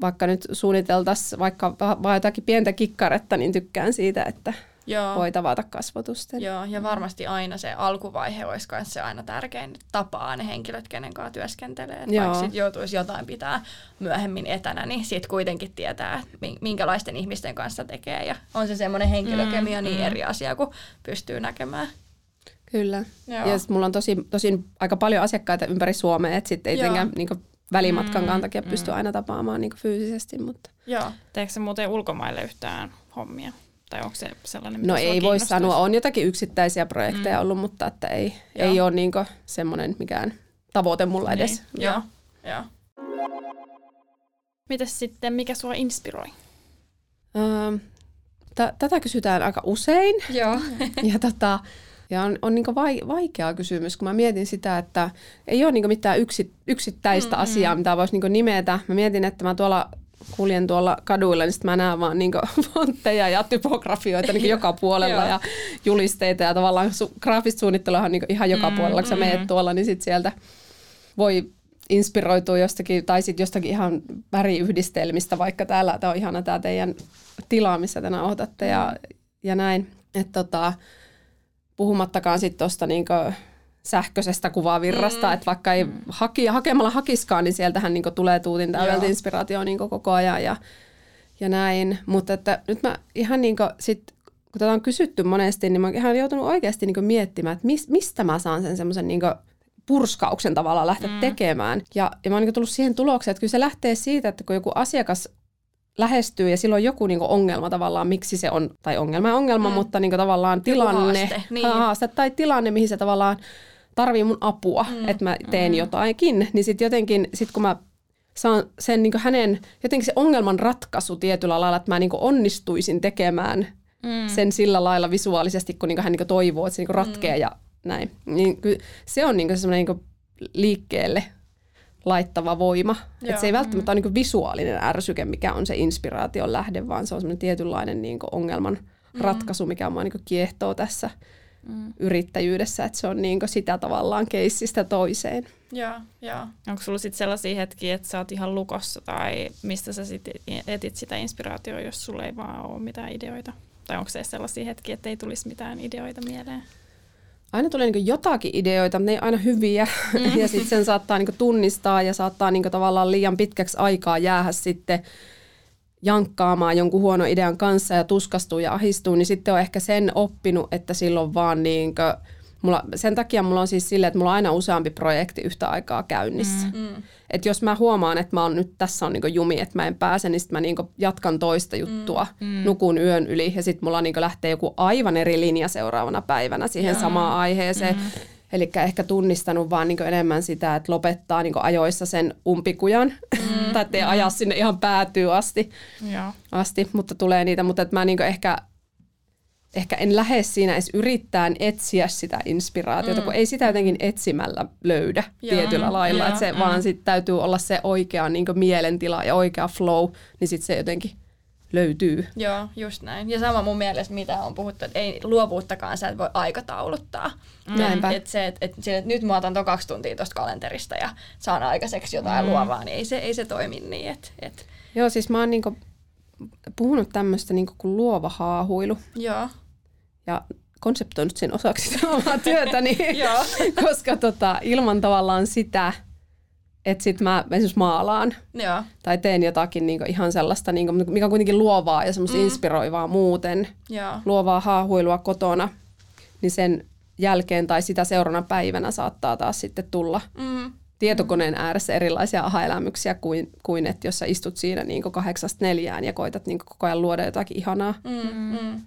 B: vaikka nyt suunniteltaisiin vaikka vaan jotakin pientä kikkaretta, niin tykkään siitä, että Joo. voi tavata kasvotusten.
A: Joo, ja varmasti aina se alkuvaihe olisi myös se aina tärkein tapaa ne henkilöt, kenen kanssa työskentelee. Joo. Vaikka sitten joutuisi jotain pitää myöhemmin etänä, niin sitten kuitenkin tietää, minkälaisten ihmisten kanssa tekee. Ja on se semmoinen henkilökemia mm, niin mm. eri asia, kuin pystyy näkemään.
B: Kyllä. Joo. Ja mulla on tosi, tosi aika paljon asiakkaita ympäri Suomea, että sitten ei tietenkään niin välimatkan mm, takia mm. pysty aina tapaamaan niin fyysisesti. Mutta.
C: Joo. Teekö se muuten ulkomaille yhtään hommia? Tai onko se sellainen,
B: No ei voi sanoa, on jotakin yksittäisiä projekteja mm. ollut, mutta että ei, ei ole niinku semmoinen mikään tavoite mulla niin. edes.
C: Joo. Joo. Mitäs sitten, mikä sua inspiroi?
B: Öö, t- tätä kysytään aika usein.
C: Joo.
B: ja tota, ja on, on niin vai, vaikea kysymys, kun mä mietin sitä, että ei ole niin mitään yksi, yksittäistä mm-hmm. asiaa, mitä voisi niin nimetä. Mä mietin, että mä tuolla kuljen tuolla kaduilla, niin sitten mä näen vaan niinku fontteja ja typografioita niinku joka puolella ja julisteita ja tavallaan su- graafista suunnittelua on niinku ihan joka mm, puolella, kun sä meet mm. tuolla, niin sitten sieltä voi inspiroitua jostakin, tai sitten jostakin ihan väriyhdistelmistä, vaikka täällä tämä on ihana tämä teidän tila, missä te nauhoitatte ja, ja näin. Et tota, puhumattakaan sitten tuosta niinku sähköisestä kuvavirrasta, mm. että vaikka ei haki, hakemalla hakiskaan, niin sieltähän niin tulee tuutin täydeltä inspiraatio niin koko ajan ja, ja näin. Mutta että nyt mä ihan niin sit, kun tätä on kysytty monesti, niin mä oon ihan joutunut oikeasti niin miettimään, että mis, mistä mä saan sen semmoisen niin purskauksen tavallaan lähteä mm. tekemään. Ja, ja mä oon niin tullut siihen tulokseen, että kyllä se lähtee siitä, että kun joku asiakas lähestyy ja silloin joku niin ongelma tavallaan, miksi se on, tai ongelma ja ongelma, mm. mutta niin tavallaan tilanne, haaste, niin. haaste tai tilanne, mihin se tavallaan tarvii mun apua, mm. että mä teen mm. jotakin, niin sitten jotenkin, sit kun mä saan sen niin hänen, jotenkin se ongelman ratkaisu tietyllä lailla, että mä niin onnistuisin tekemään mm. sen sillä lailla visuaalisesti, kun niin hän niin toivoo, että se niin ratkee mm. ja näin. Niin se on niin semmoinen niin liikkeelle laittava voima. Että se ei välttämättä mm. ole niin visuaalinen ärsyke, mikä on se inspiraation lähde, vaan se on semmoinen tietynlainen niin ongelman mm. ratkaisu, mikä on niin kiehtoo tässä mm. yrittäjyydessä, että se on niin sitä tavallaan keissistä toiseen.
C: Joo, joo. Onko sulla sitten sellaisia hetkiä, että sä oot ihan lukossa tai mistä sä sitten etit sitä inspiraatiota, jos sulla ei vaan ole mitään ideoita? Tai onko se sellaisia hetkiä, että ei tulisi mitään ideoita mieleen?
B: Aina tulee niin jotakin ideoita, mutta ne ei aina hyviä. Mm. ja sitten sen saattaa niin tunnistaa ja saattaa niin tavallaan liian pitkäksi aikaa jäädä sitten jankkaamaan jonkun huono idean kanssa ja tuskastuu ja ahistuu, niin sitten on ehkä sen oppinut, että silloin vaan niin kuin, mulla, sen takia mulla on siis silleen, että mulla on aina useampi projekti yhtä aikaa käynnissä. Mm. mm. Että jos mä huomaan, että mä oon nyt tässä on niin jumi, että mä en pääse, niin sitten mä niin jatkan toista juttua, mm. mm. nukun yön yli ja sitten mulla niin lähtee joku aivan eri linja seuraavana päivänä siihen mm. samaan aiheeseen. Mm. Eli ehkä tunnistanut vaan niin enemmän sitä, että lopettaa niin ajoissa sen umpikujan, mm, tai ettei mm. aja sinne ihan päätyy asti,
C: ja.
B: asti mutta tulee niitä, mutta että mä niin ehkä, ehkä en lähde siinä edes yrittää etsiä sitä inspiraatiota, mm. kun ei sitä jotenkin etsimällä löydä ja, tietyllä lailla, että se mm. vaan sit täytyy olla se oikea niin mielentila ja oikea flow, niin sitten se jotenkin löytyy.
A: Joo, just näin. Ja sama mun mielestä, mitä on puhuttu, että ei luovuuttakaan sä et voi aikatauluttaa.
B: Mm. Näinpä.
A: Et se, et, et, et, nyt mä otan tuon kaksi tuntia tuosta kalenterista ja saan aikaiseksi jotain mm. luovaa, niin ei se, ei se toimi niin. Et, et.
B: Joo, siis mä oon niinku puhunut tämmöistä niinku kuin luova haahuilu.
A: Joo.
B: Ja konseptoinut sen osaksi omaa työtäni, koska tota, ilman tavallaan sitä, että sit mä esimerkiksi maalaan
A: Joo.
B: tai teen jotakin niinku ihan sellaista, niinku, mikä on kuitenkin luovaa ja semmoista mm. inspiroivaa muuten,
A: Joo.
B: luovaa haahuilua kotona, niin sen jälkeen tai sitä seuraavana päivänä saattaa taas sitten tulla
A: Mm.
B: tietokoneen ääressä erilaisia aha-elämyksiä kuin, kuin että jos sä istut siinä niin kahdeksasta neljään ja koitat niin koko ajan luoda jotakin ihanaa.
A: Mm, mm.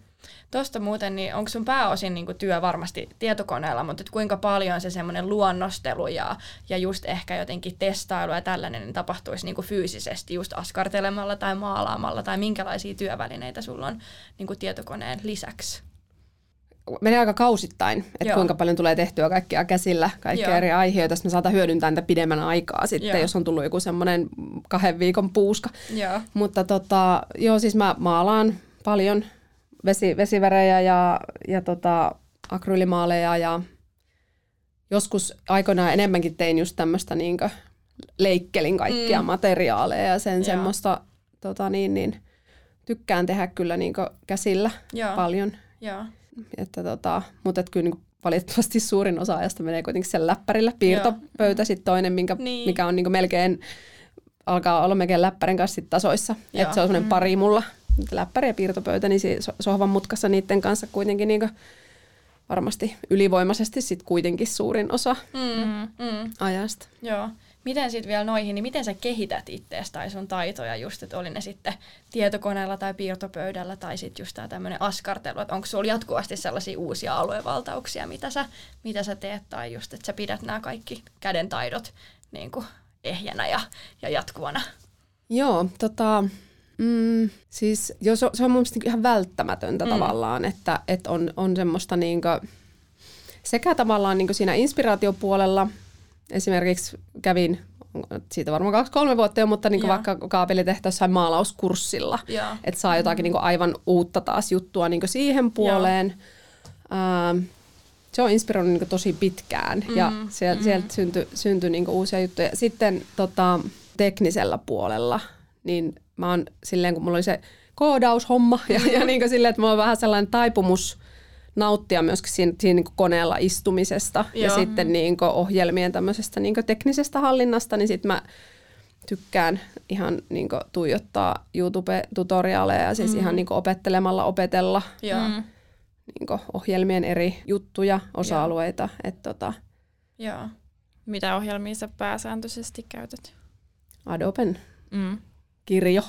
A: Tuosta muuten, niin onko sun pääosin niin kuin työ varmasti tietokoneella, mutta et kuinka paljon se semmoinen luonnostelu ja, ja just ehkä jotenkin testailu ja tällainen niin tapahtuisi niin kuin fyysisesti just askartelemalla tai maalaamalla tai minkälaisia työvälineitä sulla on niin kuin tietokoneen lisäksi?
B: menee aika kausittain, että kuinka paljon tulee tehtyä kaikkia käsillä, kaikkia Joo. eri aiheita. Sitten me saatan hyödyntää niitä pidemmän aikaa sitten, joo. jos on tullut joku semmoinen kahden viikon puuska.
A: Joo.
B: Mutta tota, joo, siis mä maalaan paljon vesi, vesivärejä ja, ja tota, akryylimaaleja ja joskus aikoinaan enemmänkin tein just tämmöistä niin leikkelin kaikkia mm. materiaaleja ja sen Joo. semmoista tota, niin, niin, tykkään tehdä kyllä niin käsillä Joo. paljon.
A: Joo.
B: Että tota, mutta et kyllä niin valitettavasti suurin osa ajasta menee kuitenkin sen läppärillä. Piirtopöytä sitten toinen, minkä, niin. mikä on niin melkein, alkaa olla melkein läppärin kanssa tasoissa. Että se on semmoinen mm. pari mulla läppäri ja piirtopöytä, niin sohvan mutkassa niiden kanssa kuitenkin niin varmasti ylivoimaisesti sit kuitenkin suurin osa mm, mm. ajasta.
A: Joo. Miten sitten vielä noihin, niin miten sä kehität itseäsi tai sun taitoja just, että oli ne sitten tietokoneella tai piirtopöydällä tai sitten just tämä tämmöinen askartelu, että onko sulla jatkuvasti sellaisia uusia aluevaltauksia, mitä sä, mitä sä teet tai just, että sä pidät nämä kaikki käden taidot niin kuin ehjänä ja, ja jatkuvana?
B: Joo, tota, Mm, siis jo, se, se on mun mielestä ihan välttämätöntä mm. tavallaan, että, että on, on semmoista niinku, sekä tavallaan niinku siinä inspiraatiopuolella, esimerkiksi kävin siitä varmaan kaksi-kolme vuotta jo, mutta niinku vaikka kaapelitehtäessä maalauskurssilla, että saa jotakin mm. niinku aivan uutta taas juttua niinku siihen puoleen. Ähm, se on inspiroinut niinku tosi pitkään mm. ja sieltä, mm. sieltä syntyi synty niinku uusia juttuja. Sitten tota, teknisellä puolella, niin mä oon silleen, kun mulla oli se koodaushomma ja, ja niin kuin silleen, että mulla on vähän sellainen taipumus nauttia myöskin siinä, siinä niin koneella istumisesta Joo. ja sitten niin ohjelmien tämmöisestä niin teknisestä hallinnasta, niin sitten mä tykkään ihan niin tuijottaa YouTube-tutoriaaleja ja siis mm. ihan niin opettelemalla opetella
A: Joo. Mm.
B: Niin ohjelmien eri juttuja, osa-alueita. Et tota.
A: Joo.
C: Mitä ohjelmia sä pääsääntöisesti käytät?
B: Adoben. Mm kirjo.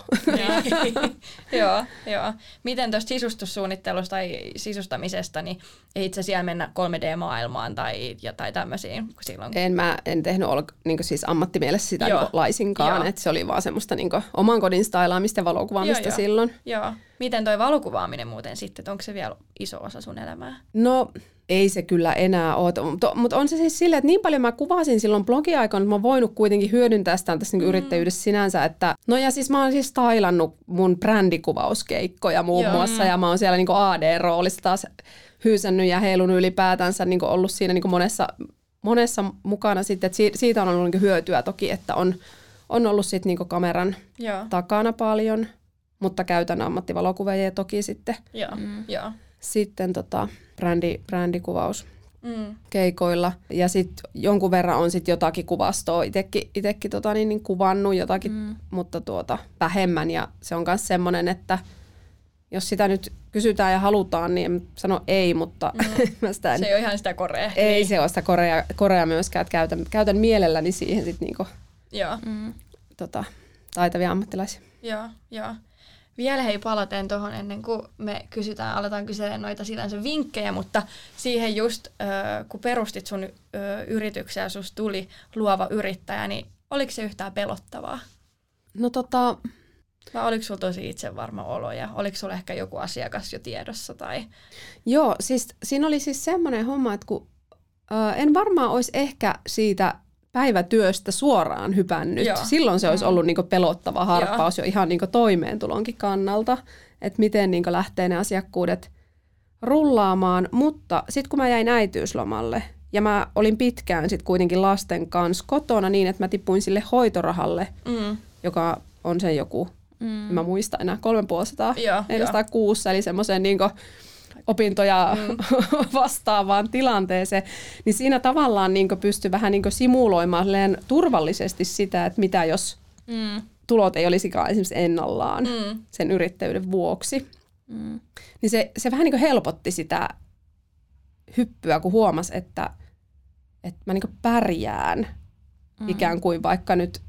A: joo, joo. Miten tuosta sisustussuunnittelusta tai sisustamisesta, niin ei itse siellä mennä 3D-maailmaan tai, ja, tai tämmöisiin? Silloin...
B: En mä en tehnyt ol, niin siis ammattimielessä sitä niin laisinkaan, että se oli vaan semmoista niin oman kodin stylaamista ja valokuvaamista joo, silloin.
A: Joo. Miten toi valokuvaaminen muuten sitten, onko se vielä iso osa sun elämää?
B: No ei se kyllä enää ole, mutta, mutta on se siis silleen, että niin paljon mä kuvasin silloin blogiaikana, että mä oon voinut kuitenkin hyödyntää sitä tässä niin mm. yrittäjyydessä sinänsä, että no ja siis mä oon siis tailannut mun brändikuvauskeikkoja muun Joo. muassa ja mä oon siellä niin AD-roolissa taas hyysännyt ja heilunut ylipäätänsä niin ollut siinä niin monessa, monessa mukana sitten, että siitä on ollut niin hyötyä toki, että on, on ollut sitten niin kameran Joo. takana paljon, mutta käytän ammattivalokuvaajia toki sitten.
A: Joo. Mm. Joo.
B: Sitten tota, brändi, brändikuvaus mm. keikoilla. Ja sitten jonkun verran on sitten jotakin kuvastoa itsekin tota, niin, niin kuvannut jotakin, mm. mutta tuota, vähemmän. Ja se on myös semmoinen, että jos sitä nyt kysytään ja halutaan, niin en sano ei, mutta
A: mm. mä sitä en, Se ei ole ihan sitä korea.
B: Ei niin. se ole sitä korea, korea myöskään, että käytän, käytän mielelläni siihen sitten niinku,
A: Joo.
B: Mm. Tota, taitavia ammattilaisia.
A: Joo, joo. Vielä hei palaten tuohon ennen kuin me kysytään, aletaan kyselemään noita sinänsä vinkkejä, mutta siihen just kun perustit sun yrityksiä ja susta tuli luova yrittäjä, niin oliko se yhtään pelottavaa?
B: No tota...
A: Vai oliko sulla tosi itsevarma olo ja oliko sulla ehkä joku asiakas jo tiedossa? Tai...
B: Joo, siis siinä oli siis semmoinen homma, että kun, en varmaan olisi ehkä siitä päivätyöstä suoraan hypännyt.
A: Joo.
B: Silloin se olisi ollut niin pelottava harppaus jo ihan niin toimeentulonkin kannalta, että miten niin lähtee ne asiakkuudet rullaamaan. Mutta sitten kun mä jäin äitiyslomalle ja mä olin pitkään sitten kuitenkin lasten kanssa kotona niin, että mä tippuin sille hoitorahalle, mm. joka on se joku, mm. mä muistan enää, 3500, 400 kuussa, eli semmoisen niin opintoja mm. vastaavaan tilanteeseen, niin siinä tavallaan niin pystyi vähän niin simuloimaan turvallisesti sitä, että mitä jos mm. tulot ei olisikaan esimerkiksi ennallaan mm. sen yrittäjyyden vuoksi. Mm. Niin se, se vähän niin helpotti sitä hyppyä, kun huomasi, että, että mä niin pärjään mm. ikään kuin vaikka nyt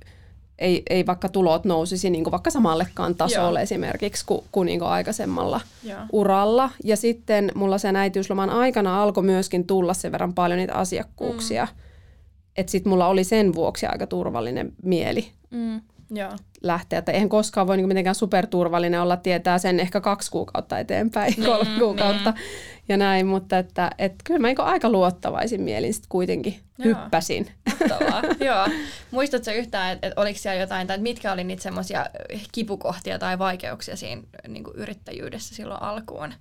B: ei, ei vaikka tulot nousisi niin kuin vaikka samallekaan tasolle Joo. esimerkiksi kuin, kuin, niin kuin aikaisemmalla Joo. uralla. Ja sitten mulla sen äitiysloman aikana alkoi myöskin tulla sen verran paljon niitä asiakkuuksia, mm. että sitten mulla oli sen vuoksi aika turvallinen mieli. Mm. Joo. lähteä. Että eihän koskaan voi niin mitenkään superturvallinen olla, tietää sen ehkä kaksi kuukautta eteenpäin, mm, kolme mm, kuukautta mm. Ja näin, mutta että, että kyllä mä niin aika luottavaisin mielin sitten kuitenkin Joo. hyppäsin.
A: Joo. Muistatko yhtään, että, että oliko siellä jotain, tai mitkä oli niitä semmoisia kipukohtia tai vaikeuksia siinä niin yrittäjyydessä silloin alkuun?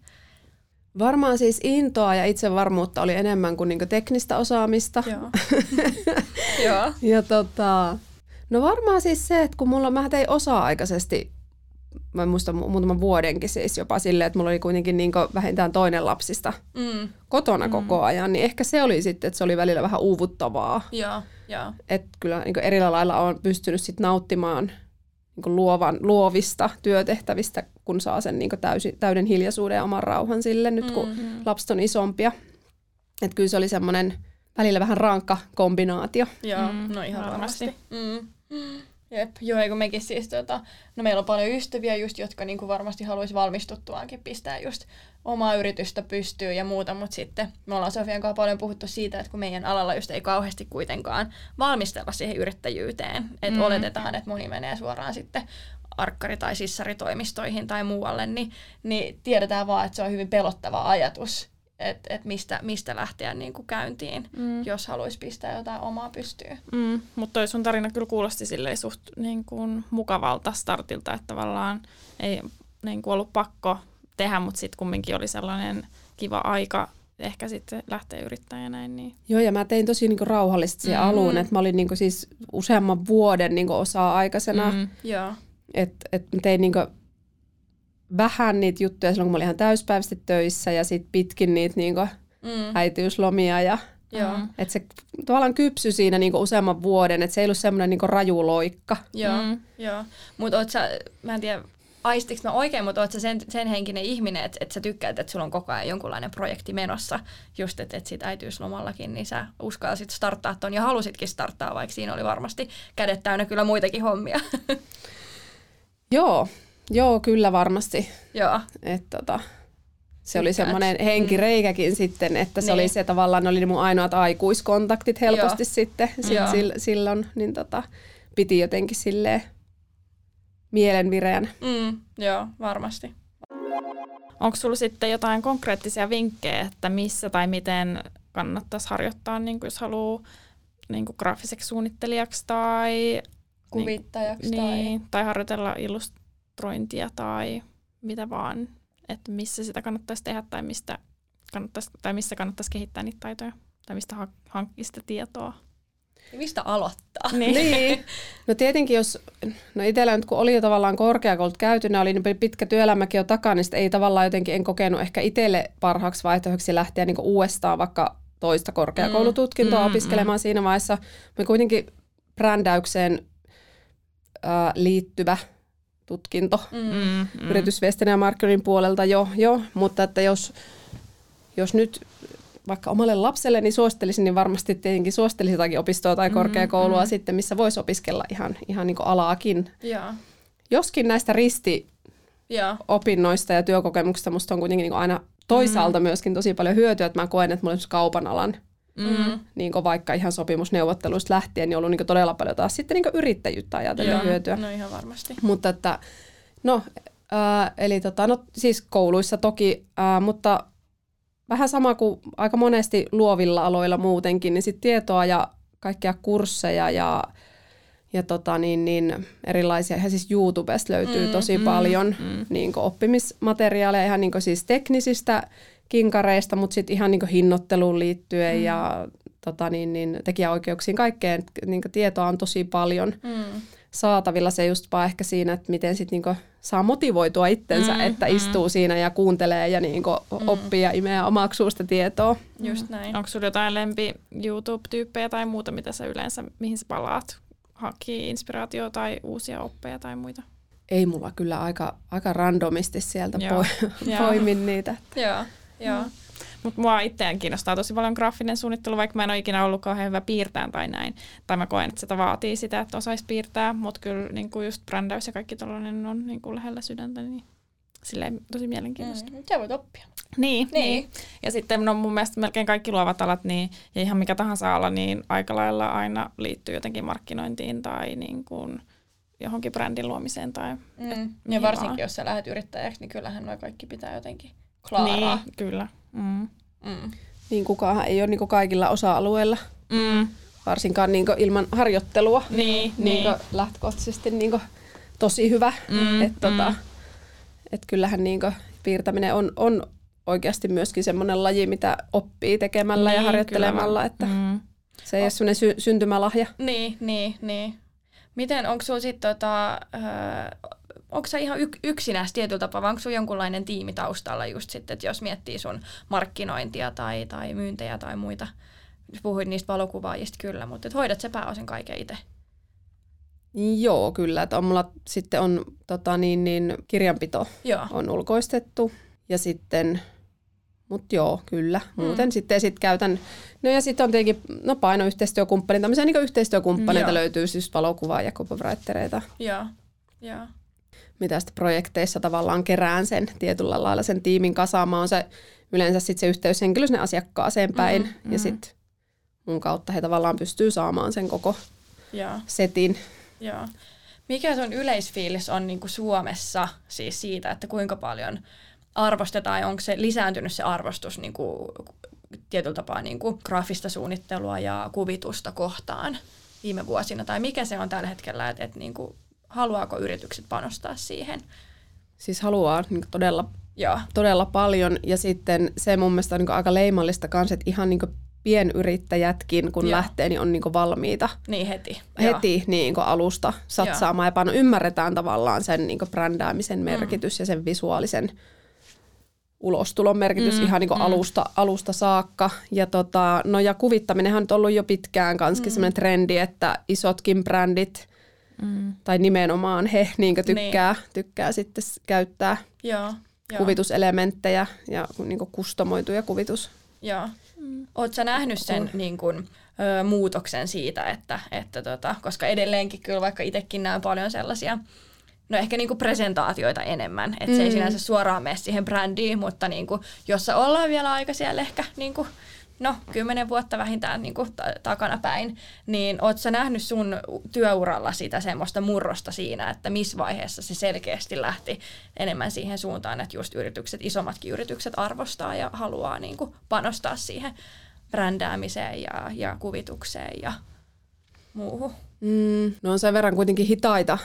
B: Varmaan siis intoa ja itsevarmuutta oli enemmän kuin niinku teknistä osaamista. Joo. Joo. ja tota, No varmaan siis se, että kun mulla, mä tein osa-aikaisesti, mä muistan muutaman vuodenkin siis jopa silleen, että mulla oli kuitenkin niin vähintään toinen lapsista mm. kotona mm. koko ajan, niin ehkä se oli sitten, että se oli välillä vähän uuvuttavaa. Joo, joo. Että kyllä niin eri lailla on pystynyt sitten nauttimaan niin luovan, luovista työtehtävistä, kun saa sen niin täysi, täyden hiljaisuuden ja oman rauhan sille nyt, kun mm-hmm. lapset on isompia. Että kyllä se oli semmoinen välillä vähän rankka kombinaatio.
A: Joo, mm, no ihan varmasti. varmasti. Mm. Jep, joo, kun mekin siis, tota, no meillä on paljon ystäviä just, jotka niinku varmasti haluaisi valmistuttuaankin pistää just omaa yritystä pystyyn ja muuta, mutta sitten me ollaan Sofian kanssa paljon puhuttu siitä, että kun meidän alalla just ei kauheasti kuitenkaan valmistella siihen yrittäjyyteen, että mm. oletetaan, että moni menee suoraan sitten arkkari- tai sissaritoimistoihin tai muualle, niin, niin tiedetään vaan, että se on hyvin pelottava ajatus, että et mistä, mistä lähteä niin kuin käyntiin, mm. jos haluaisi pistää jotain omaa pystyyn.
C: Mm, mutta toi sun tarina kyllä kuulosti silleen suht niin kuin mukavalta startilta, että tavallaan ei niin kuin ollut pakko tehdä, mutta sitten kumminkin oli sellainen kiva aika ehkä sitten lähteä yrittämään ja näin. Niin.
B: Joo, ja mä tein tosi niinku rauhallisesti siihen mm-hmm. alun, että mä olin niinku siis useamman vuoden niinku osa-aikaisena. Mm, joo. Että et tein niinku vähän niitä juttuja silloin, kun mä olin ihan täyspäiväisesti töissä ja sitten pitkin niitä niinku mm. äitiyslomia ja Joo. Mm. Että se tavallaan kypsy siinä niinku useamman vuoden, että se ei ollut semmoinen niinku raju loikka.
A: Joo, mm. joo. Mutta sä, mä en tiedä, aistiks mä oikein, mutta oot sä sen, sen henkinen ihminen, että et sä tykkäät, että sulla on koko ajan jonkunlainen projekti menossa, just että et sit äitiyslomallakin, niin sä uskalsit starttaa ton ja halusitkin starttaa, vaikka siinä oli varmasti kädet täynnä kyllä muitakin hommia.
B: Joo, Joo, kyllä varmasti. Joo. Et, tota, se oli semmoinen henkireikäkin mm. sitten, että se niin. oli se tavallaan, ne oli mun ainoat aikuiskontaktit helposti Joo. sitten sit Joo. silloin, niin tota, piti jotenkin silleen mielenvireän.
A: Mm, joo, varmasti.
C: Onko sulla sitten jotain konkreettisia vinkkejä, että missä tai miten kannattaisi harjoittaa, niin jos haluaa niin graafiseksi suunnittelijaksi tai
A: kuvittajaksi
C: niin, tai... Niin, tai harjoitella illust- illustrointia tai mitä vaan, että missä sitä kannattaisi tehdä tai, mistä kannattaisi, tai missä kannattaisi kehittää niitä taitoja tai mistä hankkia sitä tietoa.
A: Ja mistä aloittaa?
B: Niin. niin. No tietenkin jos, no itsellä nyt kun oli jo tavallaan korkeakoulut käyty, ne oli niin pitkä työelämäkin jo takana, niin ei tavallaan jotenkin en kokenut ehkä itselle parhaaksi vaihtoehdoksi lähteä niin uudestaan vaikka toista korkeakoulututkintoa mm, opiskelemaan mm. siinä vaiheessa. Me kuitenkin brändäykseen äh, liittyvä tutkinto mm, mm. yritysviestinnän ja markkinoinnin puolelta jo, jo mutta että jos, jos nyt vaikka omalle lapselle, niin suosittelisin, niin varmasti tietenkin suosittelisin jotakin opistoa tai mm, korkeakoulua mm, sitten, missä voisi opiskella ihan, ihan niin kuin alaakin. Ja. Joskin näistä risti ja. opinnoista ja työkokemuksista musta on kuitenkin niin kuin aina toisaalta mm. myöskin tosi paljon hyötyä, että mä koen, että mulla on kaupan alan Mm. Niin vaikka ihan sopimusneuvotteluista lähtien, niin ollut niin todella paljon taas sitten niin yrittäjyyttä ajatellen Joo, hyötyä.
A: No ihan varmasti.
B: Mutta että, no, äh, eli tota, no, siis kouluissa toki, äh, mutta vähän sama kuin aika monesti luovilla aloilla muutenkin, niin sitten tietoa ja kaikkia kursseja ja, ja tota niin, niin erilaisia, ihan siis YouTubesta löytyy mm, tosi mm, paljon mm. Niin oppimismateriaaleja, ihan niin siis teknisistä kinkareista, mutta sitten ihan niin hinnoitteluun liittyen mm. ja tota niin, niin, tekijäoikeuksiin kaikkeen. Niin tietoa on tosi paljon mm. saatavilla. Se just vaan ehkä siinä, että miten sit niin saa motivoitua itsensä, mm, että mm. istuu siinä ja kuuntelee ja niin mm. oppii ja imee omaksuu sitä tietoa.
C: Just näin. Onko sinulla jotain lempi YouTube-tyyppejä tai muuta, mitä sä yleensä, mihin sä palaat? Haki inspiraatio tai uusia oppeja tai muita?
B: Ei mulla kyllä aika, aika randomisti sieltä Joo. poimin niitä.
C: Joo, Joo. Mm. Mutta mua itseään kiinnostaa tosi paljon graafinen suunnittelu, vaikka mä en ole ikinä ollut kauhean hyvä piirtään tai näin. Tai mä koen, että sitä vaatii sitä, että osaisi piirtää, mutta kyllä niin kuin just brändäys ja kaikki tällainen on niin kuin lähellä sydäntä, niin silleen tosi mielenkiintoista. Mm,
A: sä voit oppia.
C: Niin, niin. niin. Ja sitten no mun mielestä melkein kaikki luovat alat, niin, ja ihan mikä tahansa ala, niin aika lailla aina liittyy jotenkin markkinointiin tai niin kuin johonkin brändin luomiseen. Tai
A: mm. Ja varsinkin, vaan. jos sä lähdet yrittäjäksi, niin kyllähän nuo kaikki pitää jotenkin klaaraa.
C: Niin, kyllä. Mm.
B: Mm. Niin kukaan ei ole niin kaikilla osa-alueilla. Mm. Varsinkaan niin ilman harjoittelua.
C: Niin, niin.
B: niin lähtökohtaisesti niin tosi hyvä. Mm, että tota, mm. et kyllähän niin piirtäminen on, on oikeasti myöskin semmoinen laji, mitä oppii tekemällä niin, ja harjoittelemalla. Että mm. Se ei ole semmoinen sy- syntymälahja.
A: Niin, niin, niin. Miten, onko sinulla sitten tota, onko sä ihan yk- yksinäs tietyllä tapaa, vai onko sun jonkunlainen tiimi taustalla just sitten, että jos miettii sun markkinointia tai, tai myyntejä tai muita. Puhuit niistä valokuvaajista kyllä, mutta et hoidat sä pääosin kaiken itse?
B: Joo, kyllä. Että on mulla sitten on tota, niin, niin, kirjanpito joo. on ulkoistettu ja sitten, mutta joo, kyllä. Muuten mm. sitten sit käytän, no ja sitten on tietenkin no painoyhteistyökumppani, tämmöisiä niin yhteistyökumppaneita joo. löytyy siis valokuvaa ja copywritereita.
A: Joo, joo
B: mitä sitten projekteissa tavallaan kerään sen tietyllä lailla sen tiimin kasaamaan, on se yleensä sitten se yhteyshenkilö sinne asiakkaaseen päin. Mm-hmm. Ja sitten mun kautta he tavallaan pystyy saamaan sen koko ja. setin.
A: Ja. Mikä sun yleisfiilis on niin kuin Suomessa siis siitä, että kuinka paljon arvostetaan ja onko se lisääntynyt se arvostus niin kuin, tietyllä tapaa niin kuin graafista suunnittelua ja kuvitusta kohtaan viime vuosina? Tai mikä se on tällä hetkellä, että, että niin kuin haluaako yritykset panostaa siihen?
B: Siis haluaa niin todella, Joo. todella paljon ja sitten se mun mielestä on niin aika leimallista kanssa, että ihan niin pienyrittäjätkin, kun Joo. lähtee, niin on niin valmiita.
A: Niin heti.
B: Heti niin alusta satsaamaan Joo. ja pano. Ymmärretään tavallaan sen niin brändäämisen merkitys mm. ja sen visuaalisen ulostulon merkitys mm, ihan niin mm. alusta, alusta saakka. Ja, tota, no ja kuvittaminenhan on ollut jo pitkään kanskin mm. sellainen trendi, että isotkin brändit – Mm. Tai nimenomaan he niin tykkää, niin. tykkää sitten käyttää Joo, jo. kuvituselementtejä ja niin kustomoituja kuvitus.
A: Joo. Mm. Oletko nähnyt sen niin kuin, ö, muutoksen siitä, että, että tota, koska edelleenkin kyllä vaikka itsekin näen paljon sellaisia no ehkä niinku presentaatioita enemmän. Että mm. se ei mm. sinänsä suoraan mene siihen brändiin, mutta niinku, jossa ollaan vielä aika siellä ehkä niinku no, kymmenen vuotta vähintään niin kuin takana päin, niin ootko sä nähnyt sun työuralla sitä semmoista murrosta siinä, että missä vaiheessa se selkeästi lähti enemmän siihen suuntaan, että just yritykset, isommatkin yritykset arvostaa ja haluaa niin kuin panostaa siihen brändäämiseen ja, ja kuvitukseen ja muuhun?
B: Mm, no on sen verran kuitenkin hitaita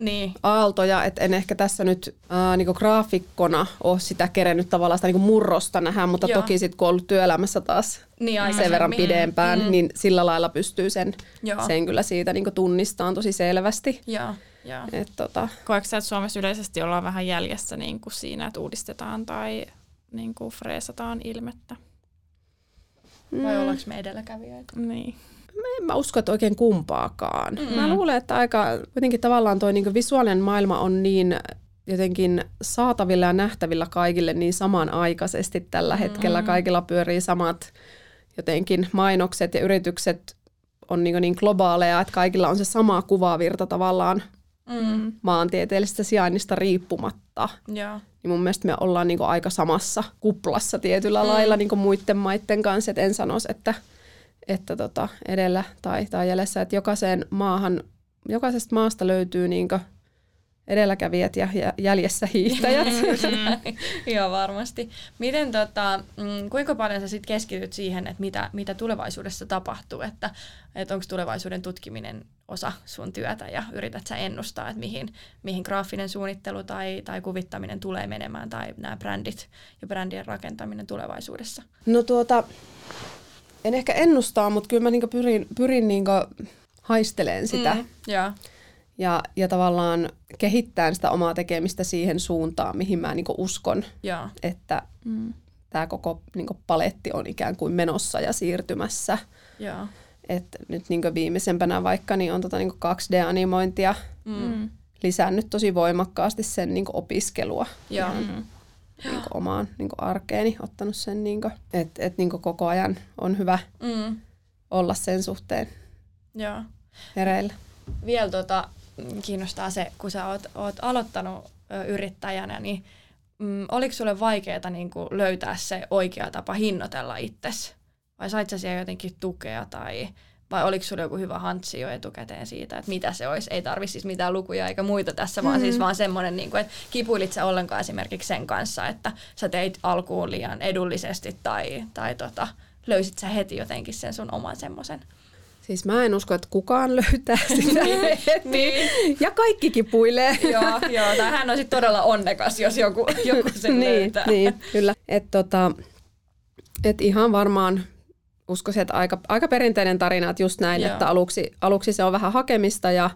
B: niin. aaltoja, että en ehkä tässä nyt ää, niinku graafikkona ole sitä kerennyt tavallaan sitä niinku murrosta nähdä, mutta Joo. toki sitten kun on ollut työelämässä taas niin, sen verran pidempään, mm. niin sillä lailla pystyy sen, sen kyllä siitä niinku tunnistamaan tosi selvästi.
A: Joo. Ja.
C: Et, tota. Koetko että Suomessa yleisesti ollaan vähän jäljessä niin kuin siinä, että uudistetaan tai niin kuin freesataan ilmettä?
A: Vai mm. ollaanko me edelläkävijöitä?
C: Niin
B: en mä usko, että oikein kumpaakaan. Mm. Mä luulen, että aika kuitenkin tavallaan tuo niin visuaalinen maailma on niin jotenkin saatavilla ja nähtävillä kaikille niin samanaikaisesti tällä hetkellä. Kaikilla pyörii samat jotenkin mainokset ja yritykset on niin, niin globaaleja, että kaikilla on se sama kuvavirta tavallaan mm. maantieteellisestä sijainnista riippumatta.
A: Yeah.
B: Niin mun mielestä me ollaan niin aika samassa kuplassa tietyllä mm. lailla niin muiden maiden kanssa, että en sanoisi, että – että tota, edellä tai, tai jäljessä, että jokaiseen maahan, jokaisesta maasta löytyy niinkö edelläkävijät ja jäljessä hiihtäjät.
A: Joo, varmasti. Miten tota, mm, kuinka paljon sä sit keskityt siihen, että mitä, mitä tulevaisuudessa tapahtuu, että, että onko tulevaisuuden tutkiminen osa sun työtä ja yrität sä ennustaa, että mihin, mihin graafinen suunnittelu tai, tai kuvittaminen tulee menemään tai nämä brändit ja brändien rakentaminen tulevaisuudessa?
B: No tuota, en ehkä ennustaa, mutta kyllä mä niinku pyrin, pyrin niinku haisteleen sitä. Mm,
A: yeah.
B: ja, ja tavallaan kehittää sitä omaa tekemistä siihen suuntaan, mihin mä niinku uskon,
A: yeah.
B: että mm. tämä koko niinku paletti on ikään kuin menossa ja siirtymässä.
A: Yeah.
B: Et nyt niinku viimeisempänä vaikka niin on tota niinku 2D-animointia mm. lisännyt tosi voimakkaasti sen niinku opiskelua.
A: Yeah. Mm
B: niin omaan niin arkeeni, ottanut sen, niin että et, niin koko ajan on hyvä mm. olla sen suhteen
A: Joo.
B: hereillä.
A: Vielä tota, kiinnostaa se, kun sä oot, oot aloittanut ö, yrittäjänä, niin mm, oliko sulle vaikeaa niin löytää se oikea tapa hinnoitella itsesi? Vai sait sä siellä jotenkin tukea tai vai oliko sulla joku hyvä hantsi jo etukäteen siitä, että mitä se olisi? Ei tarvitse siis mitään lukuja eikä muita tässä, vaan mm-hmm. siis vaan semmoinen, niin kuin, että kipuilit sä ollenkaan esimerkiksi sen kanssa, että sä teit alkuun liian edullisesti tai, tai tota, löysit sä heti jotenkin sen sun oman semmoisen?
B: Siis mä en usko, että kukaan löytää sitä heti. niin. Ja kaikki kipuilee.
A: joo, joo, tai hän on sitten todella onnekas, jos joku, joku sen
B: niin,
A: löytää.
B: Niin, kyllä. Että tota, et ihan varmaan uskoisin, että aika, aika perinteinen tarina, että just näin, Joo. että aluksi, aluksi se on vähän hakemista ja,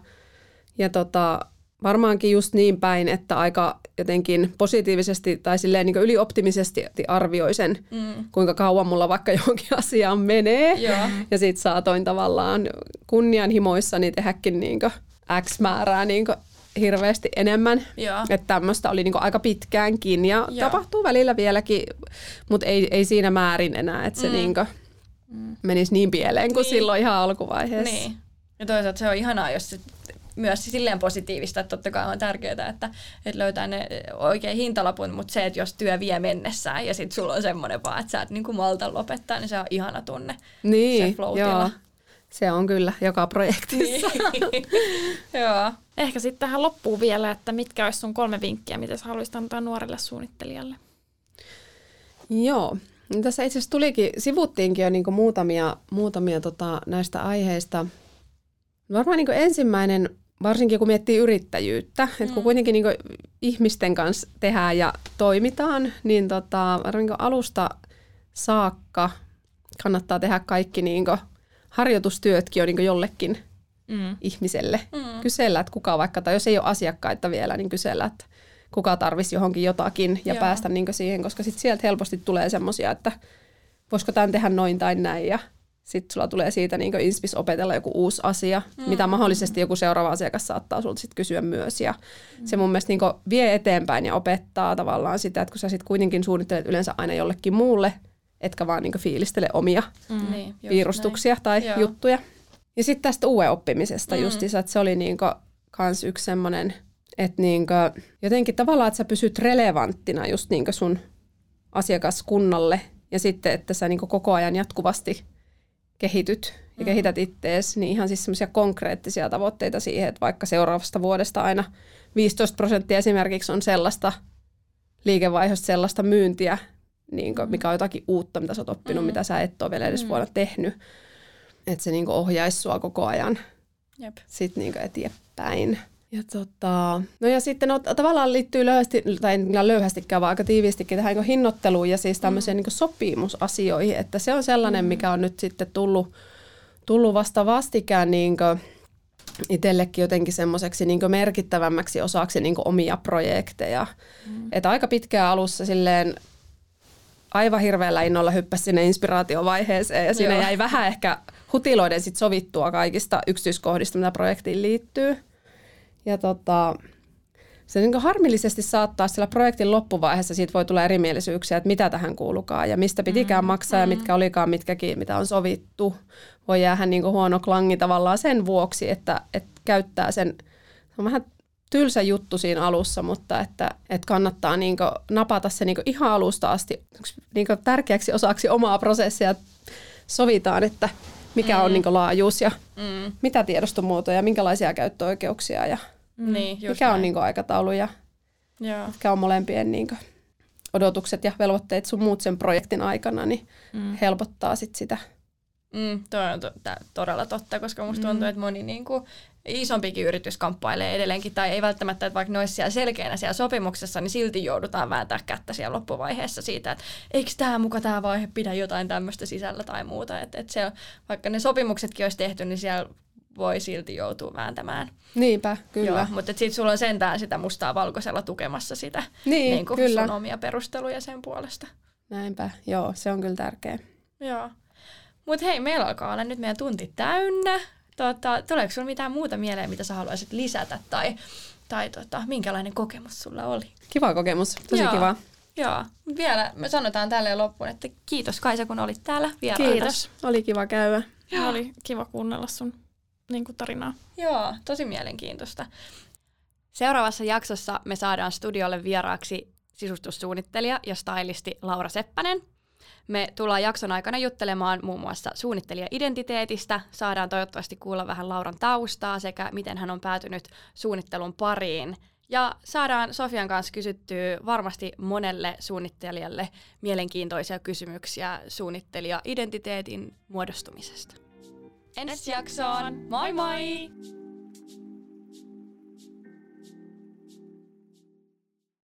B: ja tota, varmaankin just niin päin, että aika jotenkin positiivisesti tai silleen niin ylioptimisesti arvioi sen, mm. kuinka kauan mulla vaikka johonkin asiaan menee.
A: Joo.
B: Ja sitten saatoin tavallaan kunnianhimoissani tehdäkin niin X määrää niin hirveästi enemmän. Että tämmöistä oli niinku aika pitkäänkin ja Joo. tapahtuu välillä vieläkin, mutta ei, ei siinä määrin enää, että se mm. niinku, mm. menisi niin pieleen kuin niin. silloin ihan alkuvaiheessa.
A: Niin. Ja toisaalta se on ihanaa, jos se myös silleen positiivista, että totta kai on tärkeää, että, että löytää ne oikein hintalapun, mutta se, että jos työ vie mennessään ja sitten sulla on semmoinen vaan, että sä et niin malta lopettaa, niin se on ihana tunne.
B: Niin, se joo. Se on kyllä joka projektissa. Niin.
A: joo.
C: Ehkä sitten tähän loppuu vielä, että mitkä olisi sun kolme vinkkiä, mitä sä haluaisit antaa nuorelle suunnittelijalle?
B: Joo, No tässä itse asiassa tulikin, sivuttiinkin jo niin muutamia, muutamia tota, näistä aiheista. Varmaan niin ensimmäinen, varsinkin kun miettii yrittäjyyttä, mm. että kun kuitenkin niin ihmisten kanssa tehdään ja toimitaan, niin tota, varmaan niin alusta saakka kannattaa tehdä kaikki niin harjoitustyötkin jo niin jollekin mm. ihmiselle. Mm. Kysellä, että kuka vaikka, tai jos ei ole asiakkaita vielä, niin kysellä, että kuka tarvisi johonkin jotakin ja Joo. päästä niin siihen, koska sitten sieltä helposti tulee semmoisia, että voisiko tämän tehdä noin tai näin ja sitten sulla tulee siitä niin inspis opetella joku uusi asia, mm. mitä mahdollisesti joku seuraava asiakas saattaa sulta sit kysyä myös. Ja mm. se mun mielestä niin vie eteenpäin ja opettaa tavallaan sitä, että kun sä sitten kuitenkin suunnittelet yleensä aina jollekin muulle, etkä vaan niin fiilistele omia mm. Niin, piirustuksia näin. tai Joo. juttuja. Ja sitten tästä uuden oppimisesta mm. justiinsa, että se oli niin kans yksi semmoinen – että niinkö, jotenkin tavallaan, että sä pysyt relevanttina just niinkö sun asiakaskunnalle ja sitten, että sä niinkö koko ajan jatkuvasti kehityt ja mm. kehität ittees, niin ihan siis semmoisia konkreettisia tavoitteita siihen, että vaikka seuraavasta vuodesta aina 15 prosenttia esimerkiksi on sellaista liikevaihdosta, sellaista myyntiä, niin kuin, mikä on jotakin uutta, mitä sä oot oppinut, mm. mitä sä et ole vielä edes mm. vuonna tehnyt. Että se niin ohjaisi sua koko ajan
A: Jep.
B: sit niin eteenpäin. Ja, tota, no ja sitten no, tavallaan liittyy löyhästi, tai ei löyhästikään, vaan aika tiivistikin tähän niin hinnoitteluun ja siis tämmöiseen mm. niin sopimusasioihin, että se on sellainen, mm. mikä on nyt sitten tullut, tullut vasta vastikään niin itsellekin jotenkin semmoiseksi niin merkittävämmäksi osaksi niin omia projekteja. Mm. Että aika pitkään alussa silleen aivan hirveällä innolla hyppäsi sinne inspiraatiovaiheeseen ja siinä jäi vähän ehkä hutiloiden sit sovittua kaikista yksityiskohdista, mitä projektiin liittyy. Ja tota, se niin harmillisesti saattaa sillä projektin loppuvaiheessa siitä voi tulla erimielisyyksiä, että mitä tähän kuulukaan ja mistä pitikään mm, maksaa mm. ja mitkä olikaan mitkäkin, mitä on sovittu. Voi jäädä niin huono klangi tavallaan sen vuoksi, että, että käyttää sen, se on vähän tylsä juttu siinä alussa, mutta että, että kannattaa niin napata se niin ihan alusta asti niin tärkeäksi osaksi omaa prosessia. Sovitaan, että mikä mm. on niin laajuus ja mm. mitä tiedostomuotoja, minkälaisia käyttöoikeuksia ja
A: Mm. Niin, just
B: Mikä näin. on niin aikataulu ja
A: Joo.
B: mitkä on molempien niin kuin, odotukset ja velvoitteet sun muut sen projektin aikana, niin mm. helpottaa sit sitä.
A: Mm, toi on to- t- todella totta, koska musta tuntuu, mm. että moni niin kuin, isompikin yritys kamppailee edelleenkin, tai ei välttämättä, että vaikka ne olisi siellä selkeänä siellä sopimuksessa, niin silti joudutaan vääntää kättä siellä loppuvaiheessa siitä, että eikö tämä muka tämä vaihe pidä jotain tämmöistä sisällä tai muuta. Että et se, vaikka ne sopimuksetkin olisi tehty, niin siellä voi silti joutua vääntämään.
B: Niinpä, kyllä. Joo,
A: mutta sitten sulla on sentään sitä mustaa valkoisella tukemassa sitä niin, niin kuin kyllä. sun omia perusteluja sen puolesta.
B: Näinpä, joo, se on kyllä tärkeä.
A: Joo. Mutta hei, meillä alkaa olla nyt meidän tunti täynnä. Tota, tuleeko sinulla mitään muuta mieleen, mitä sä haluaisit lisätä tai, tai tota, minkälainen kokemus sulla oli?
B: Kiva kokemus, tosi
A: Joo.
B: kiva.
A: Joo, vielä me sanotaan tälle loppuun, että kiitos Kaisa, kun olit täällä vieraana.
B: Kiitos, oli kiva käydä.
C: Joo. Oli kiva kuunnella sun niin kuin tarinaa.
A: Joo, tosi mielenkiintoista. Seuraavassa jaksossa me saadaan studiolle vieraaksi sisustussuunnittelija ja stylisti Laura Seppänen. Me tullaan jakson aikana juttelemaan muun muassa suunnittelijaidentiteetistä, saadaan toivottavasti kuulla vähän Lauran taustaa sekä miten hän on päätynyt suunnittelun pariin. Ja saadaan Sofian kanssa kysyttyä varmasti monelle suunnittelijalle mielenkiintoisia kysymyksiä suunnittelijaidentiteetin muodostumisesta. Ensi jaksoon, moi moi!